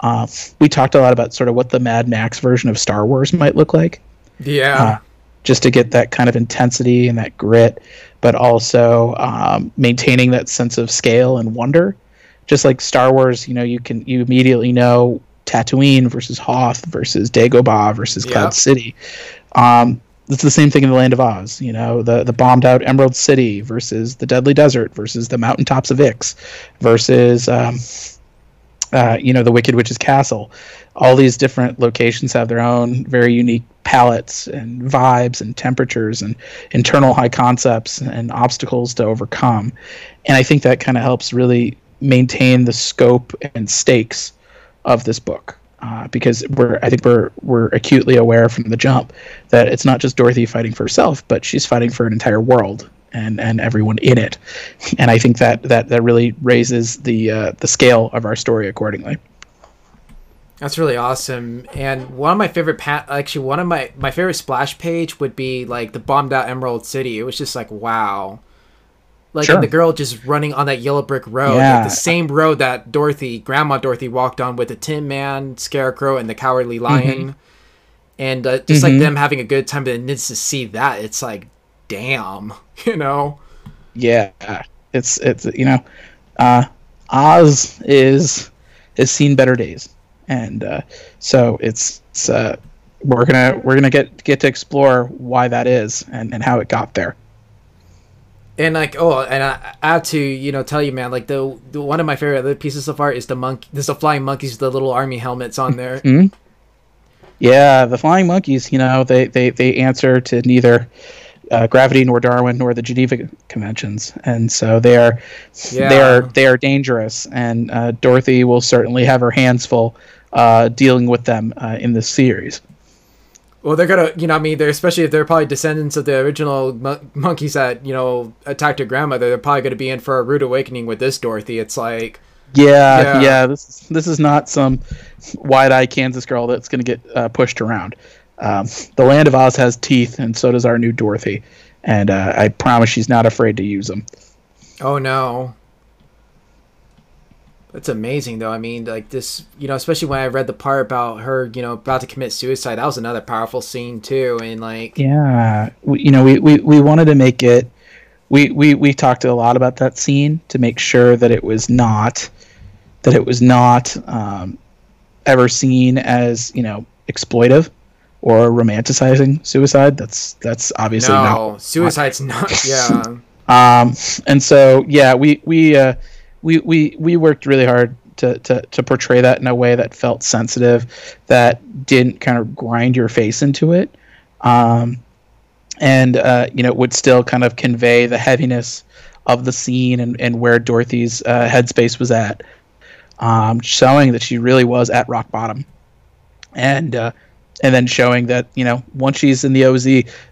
Uh, we talked a lot about sort of what the Mad Max version of Star Wars might look like. Yeah. just to get that kind of intensity and that grit, but also um, maintaining that sense of scale and wonder just like Star Wars, you know, you can you immediately know Tatooine versus Hoth versus Dagobah versus Cloud yep. City. Um, it's the same thing in the Land of Oz. You know, the the bombed out Emerald City versus the Deadly Desert versus the mountaintops of Ix versus um, uh, you know the Wicked Witch's Castle. All these different locations have their own very unique palettes and vibes and temperatures and internal high concepts and obstacles to overcome. And I think that kind of helps really maintain the scope and stakes of this book. Uh, because we're, I think we're we're acutely aware from the jump that it's not just Dorothy fighting for herself, but she's fighting for an entire world and and everyone in it. And I think that that that really raises the uh, the scale of our story accordingly. That's really awesome. And one of my favorite pa- actually one of my my favorite splash page would be like the bombed out Emerald City. It was just like wow like sure. the girl just running on that yellow brick road, yeah. like the same road that Dorothy, Grandma Dorothy, walked on with the Tin Man, Scarecrow, and the Cowardly Lion, mm-hmm. and uh, just mm-hmm. like them having a good time. But it needs to see that it's like, damn, you know. Yeah, it's it's you know, uh, Oz is has seen better days, and uh, so it's, it's uh, we're gonna we're gonna get get to explore why that is and, and how it got there and like oh and I, I have to you know tell you man like the, the one of my favorite other pieces of art is the monkey there's the flying monkeys with the little army helmets on there mm-hmm. yeah the flying monkeys you know they they, they answer to neither uh, gravity nor darwin nor the geneva conventions and so they are yeah. they are they are dangerous and uh, dorothy will certainly have her hands full uh, dealing with them uh, in this series well, they're gonna, you know, I mean, they're especially if they're probably descendants of the original mon- monkeys that you know attacked your grandmother. They're probably gonna be in for a rude awakening with this Dorothy. It's like, yeah, yeah, yeah this is this is not some wide-eyed Kansas girl that's gonna get uh, pushed around. Um, the Land of Oz has teeth, and so does our new Dorothy. And uh, I promise she's not afraid to use them. Oh no! It's amazing though. I mean, like this, you know, especially when I read the part about her, you know, about to commit suicide. That was another powerful scene too. And like, yeah, we, you know, we, we, we wanted to make it. We, we we talked a lot about that scene to make sure that it was not that it was not um, ever seen as you know exploitive or romanticizing suicide. That's that's obviously no, not. Suicide's not. Yeah. um, and so yeah, we we. Uh, we, we, we worked really hard to, to, to portray that in a way that felt sensitive, that didn't kind of grind your face into it, um, and uh, you know would still kind of convey the heaviness of the scene and, and where Dorothy's uh, headspace was at, um, showing that she really was at rock bottom, and uh, and then showing that you know once she's in the OZ,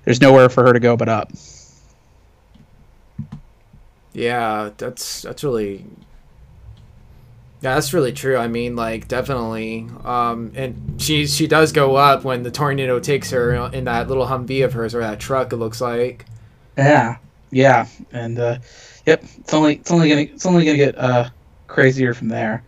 there's nowhere for her to go but up. Yeah, that's that's really yeah, that's really true. I mean, like definitely. Um, and she she does go up when the tornado takes her in that little Humvee of hers or that truck. It looks like. Yeah, yeah, and uh, yep, it's only it's only gonna it's only gonna get uh, crazier from there.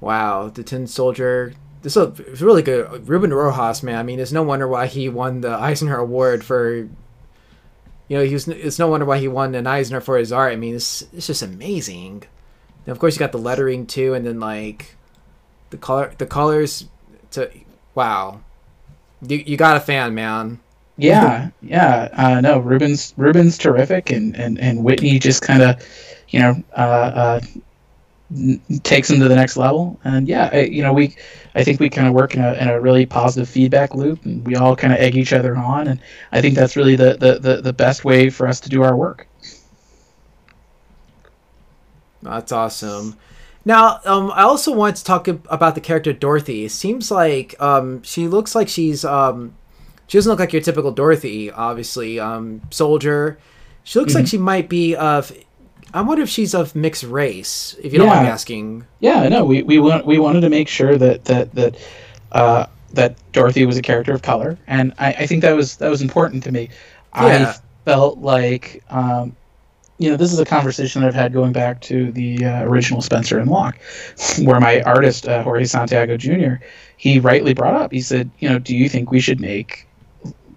Wow, the Tin Soldier. This is really good. Ruben Rojas, man. I mean, it's no wonder why he won the Eisner Award for you know, he was. It's no wonder why he won an Eisner for his art. I mean, it's it's just amazing. And of course, you got the lettering too, and then like the color, the colors. To wow, you you got a fan, man. Yeah, yeah. Uh, no, Ruben's Ruben's terrific, and and and Whitney just kind of, you know, uh, uh, takes them to the next level. And yeah, I, you know, we, I think we kind of work in a, in a really positive feedback loop, and we all kind of egg each other on. And I think that's really the, the, the, the best way for us to do our work. That's awesome. Now, um, I also want to talk about the character Dorothy. It seems like um, she looks like she's um, she doesn't look like your typical Dorothy. Obviously, um, soldier. She looks mm-hmm. like she might be of I wonder if she's of mixed race. If you don't mind asking. Yeah, no, we we want we wanted to make sure that that that uh, that Dorothy was a character of color, and I, I think that was that was important to me. Yeah. I felt like. Um, you know, this is a conversation that I've had going back to the uh, original Spencer and Locke, where my artist uh, Jorge Santiago Jr. he rightly brought up. He said, you know, do you think we should make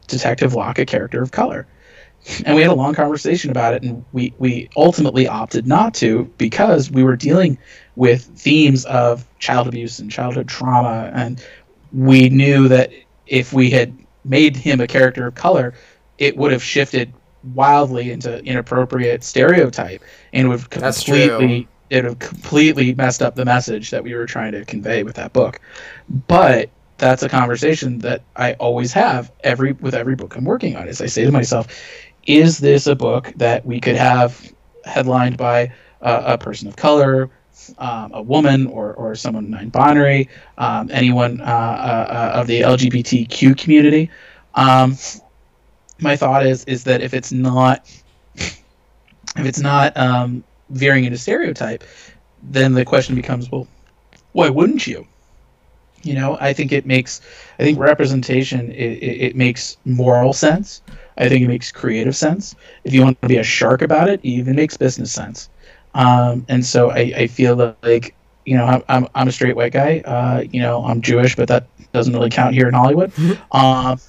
Detective Locke a character of color? And we had a long conversation about it and we we ultimately opted not to because we were dealing with themes of child abuse and childhood trauma and we knew that if we had made him a character of color it would have shifted wildly into inappropriate stereotype and would completely it would have completely messed up the message that we were trying to convey with that book but that's a conversation that I always have every with every book I'm working on. Is I say to myself, is this a book that we could have headlined by uh, a person of color, um, a woman, or, or someone non-binary, um, anyone uh, uh, of the LGBTQ community? Um, my thought is is that if it's not if it's not um, veering into stereotype, then the question becomes, well, why wouldn't you? You know, I think it makes I think representation it, it, it makes moral sense. I think it makes creative sense. If you want to be a shark about it, it even makes business sense. Um, and so I, I feel like you know I'm, I'm a straight white guy. Uh, you know I'm Jewish, but that doesn't really count here in Hollywood. Um,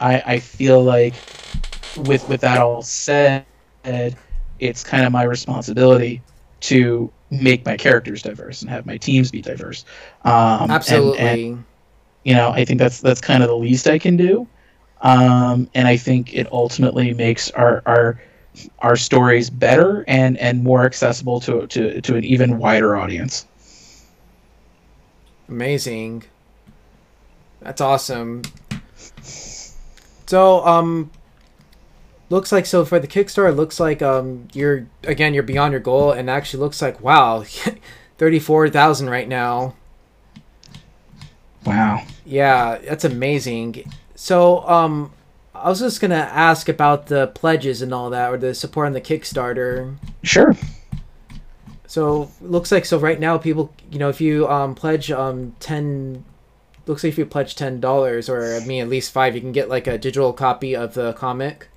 I, I feel like with with that all said, it's kind of my responsibility to make my characters diverse and have my teams be diverse. Um, Absolutely. And, and, you know, I think that's that's kind of the least I can do um, and I think it ultimately makes our our our stories better and and more accessible to to to an even wider audience. Amazing. That's awesome. So, um, looks like so for the Kickstarter, looks like um you're again you're beyond your goal, and actually looks like wow, thirty four thousand right now. Wow. Yeah, that's amazing. So, um, I was just gonna ask about the pledges and all that, or the support on the Kickstarter. Sure. So looks like so right now people, you know, if you um pledge um ten, looks like if you pledge ten dollars or I mean at least five, you can get like a digital copy of the comic.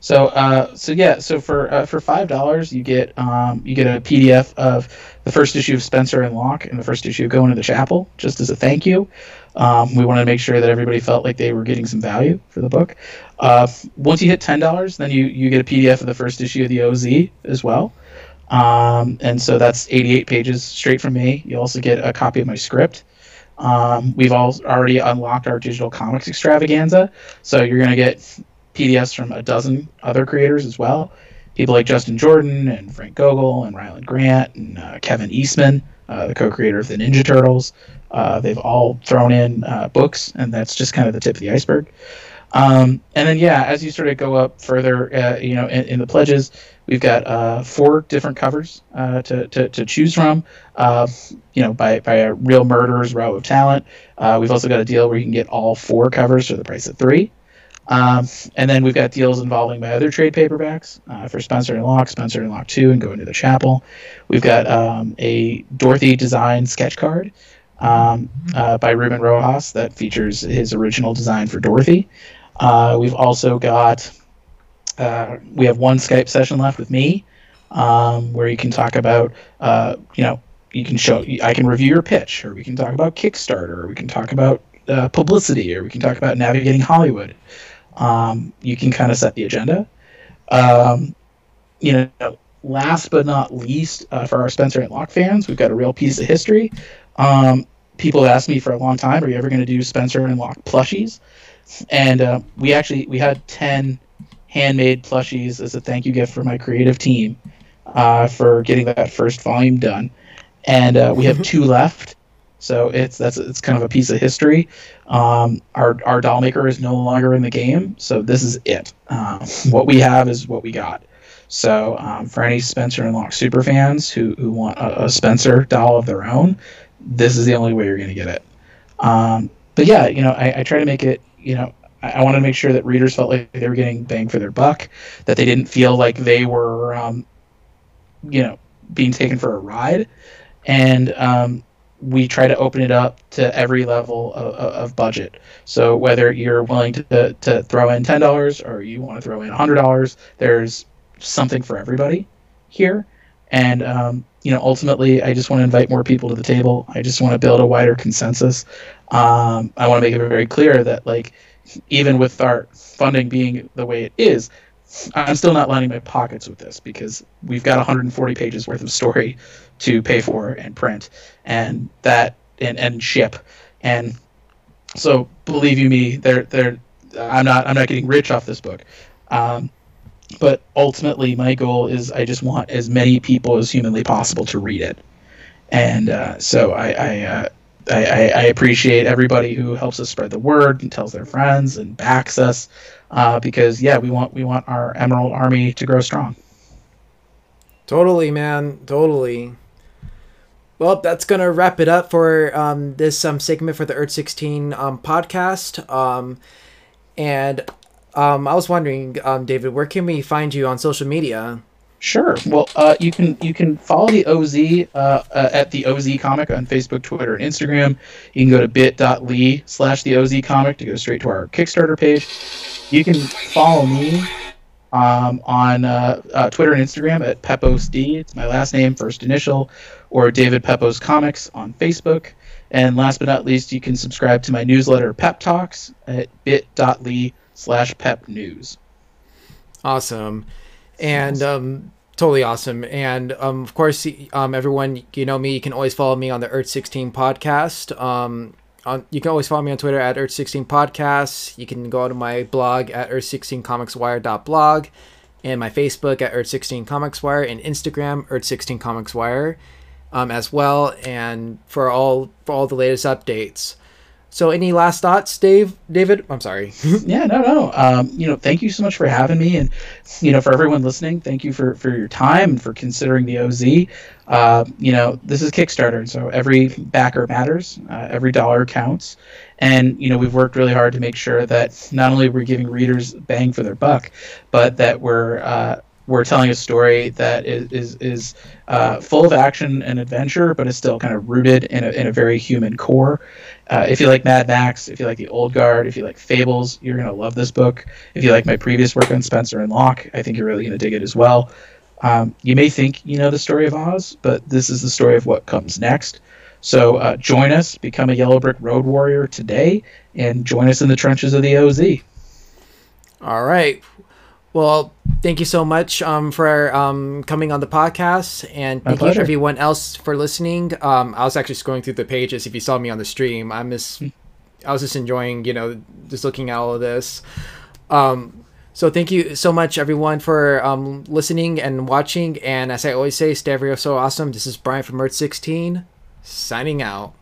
So, uh, so yeah, so for uh, for five dollars, you get um, you get a PDF of the first issue of Spencer and Locke and the first issue of Going to the Chapel, just as a thank you. Um, we wanted to make sure that everybody felt like they were getting some value for the book. Uh, once you hit ten dollars, then you you get a PDF of the first issue of the OZ as well. Um, and so that's 88 pages straight from me. You also get a copy of my script. Um, we've all already unlocked our digital comics extravaganza, so you're going to get PDFs from a dozen other creators as well. People like Justin Jordan and Frank Gogol and Ryland Grant and uh, Kevin Eastman, uh, the co-creator of the Ninja Turtles. Uh, they've all thrown in uh, books, and that's just kind of the tip of the iceberg. Um, and then, yeah, as you sort of go up further, uh, you know, in, in, the pledges, we've got uh, four different covers uh, to, to, to, choose from. Uh, you know, by by a real murderer's row of talent. we've also got a deal where you can get all four covers for the price of three. Um, and then we've got deals involving my other trade paperbacks uh, for Spencer and Locke, Spencer and Locke 2, and Going to the Chapel. We've got um, a Dorothy design sketch card um, uh, by Ruben Rojas that features his original design for Dorothy. Uh, we've also got, uh, we have one Skype session left with me um, where you can talk about, uh, you know, you can show, I can review your pitch, or we can talk about Kickstarter, or we can talk about uh, publicity, or we can talk about navigating Hollywood um, you can kind of set the agenda. Um, you know, last but not least, uh, for our Spencer and Locke fans, we've got a real piece of history. Um, people have asked me for a long time, are you ever going to do Spencer and Locke plushies? And uh, we actually we had ten handmade plushies as a thank you gift for my creative team uh, for getting that first volume done, and uh, we have two left. So it's that's it's kind of a piece of history. Um, our our doll maker is no longer in the game, so this is it. Um, what we have is what we got. So um, for any Spencer and Locke super fans who who want a, a, Spencer doll of their own, this is the only way you're going to get it. Um, but yeah, you know, I, I try to make it. You know, I, I wanted to make sure that readers felt like they were getting bang for their buck, that they didn't feel like they were, um, you know, being taken for a ride, and um, we try to open it up to every level of, of budget. So whether you're willing to, to throw in ten dollars or you want to throw in hundred dollars, there's something for everybody here. And um, you know, ultimately, I just want to invite more people to the table. I just want to build a wider consensus. Um, I want to make it very clear that, like, even with our funding being the way it is, I'm still not lining my pockets with this because we've got 140 pages worth of story to pay for and print and that and, and ship and so believe you me they're they're i'm not i'm not getting rich off this book um, but ultimately my goal is i just want as many people as humanly possible to read it. And uh, so i I, uh, I, I appreciate everybody who helps us spread the word and tells their friends and backs us uh, because yeah we want we want our emerald army to grow strong. Totally man. Totally. Well, that's gonna wrap it up for um, this um, segment for the Earth 16 um, podcast. Um, and um, I was wondering, um, David, where can we find you on social media? Sure. Well, uh, you can you can follow the OZ uh, uh, at the OZ Comic on Facebook, Twitter, and Instagram. You can go to bit.ly slash the OZ Comic to go straight to our Kickstarter page. You can follow me um, on uh, uh, Twitter and Instagram at PeposeD. It's my last name, first initial or David Pepose Comics on Facebook. And last but not least, you can subscribe to my newsletter, Pep Talks, at bit.ly slash pep news. Awesome. And um, totally awesome. And um, of course, um, everyone, you know me, you can always follow me on the Earth 16 podcast. Um, on, you can always follow me on Twitter at Earth 16 Podcasts. You can go to my blog at Earth16comicswire.blog and my Facebook at Earth 16 Comics Wire and Instagram Earth 16 Comics Wire um, as well, and for all for all the latest updates. So, any last thoughts, Dave? David, I'm sorry. yeah, no, no. Um, you know, thank you so much for having me, and you know, for everyone listening, thank you for for your time and for considering the OZ. Uh, you know, this is Kickstarter, so every backer matters. Uh, every dollar counts, and you know, we've worked really hard to make sure that not only we're giving readers bang for their buck, but that we're uh, we're telling a story that is is, is uh, full of action and adventure, but is still kind of rooted in a, in a very human core. Uh, if you like Mad Max, if you like the Old Guard, if you like Fables, you're gonna love this book. If you like my previous work on Spencer and Locke, I think you're really gonna dig it as well. Um, you may think you know the story of Oz, but this is the story of what comes next. So uh, join us, become a Yellow Brick Road Warrior today, and join us in the trenches of the OZ. All right. Well, thank you so much um, for um, coming on the podcast, and thank you everyone else for listening. Um, I was actually scrolling through the pages. If you saw me on the stream, I miss. I was just enjoying, you know, just looking at all of this. Um, so thank you so much, everyone, for um, listening and watching. And as I always say, stay so awesome. This is Brian from Earth 16, signing out.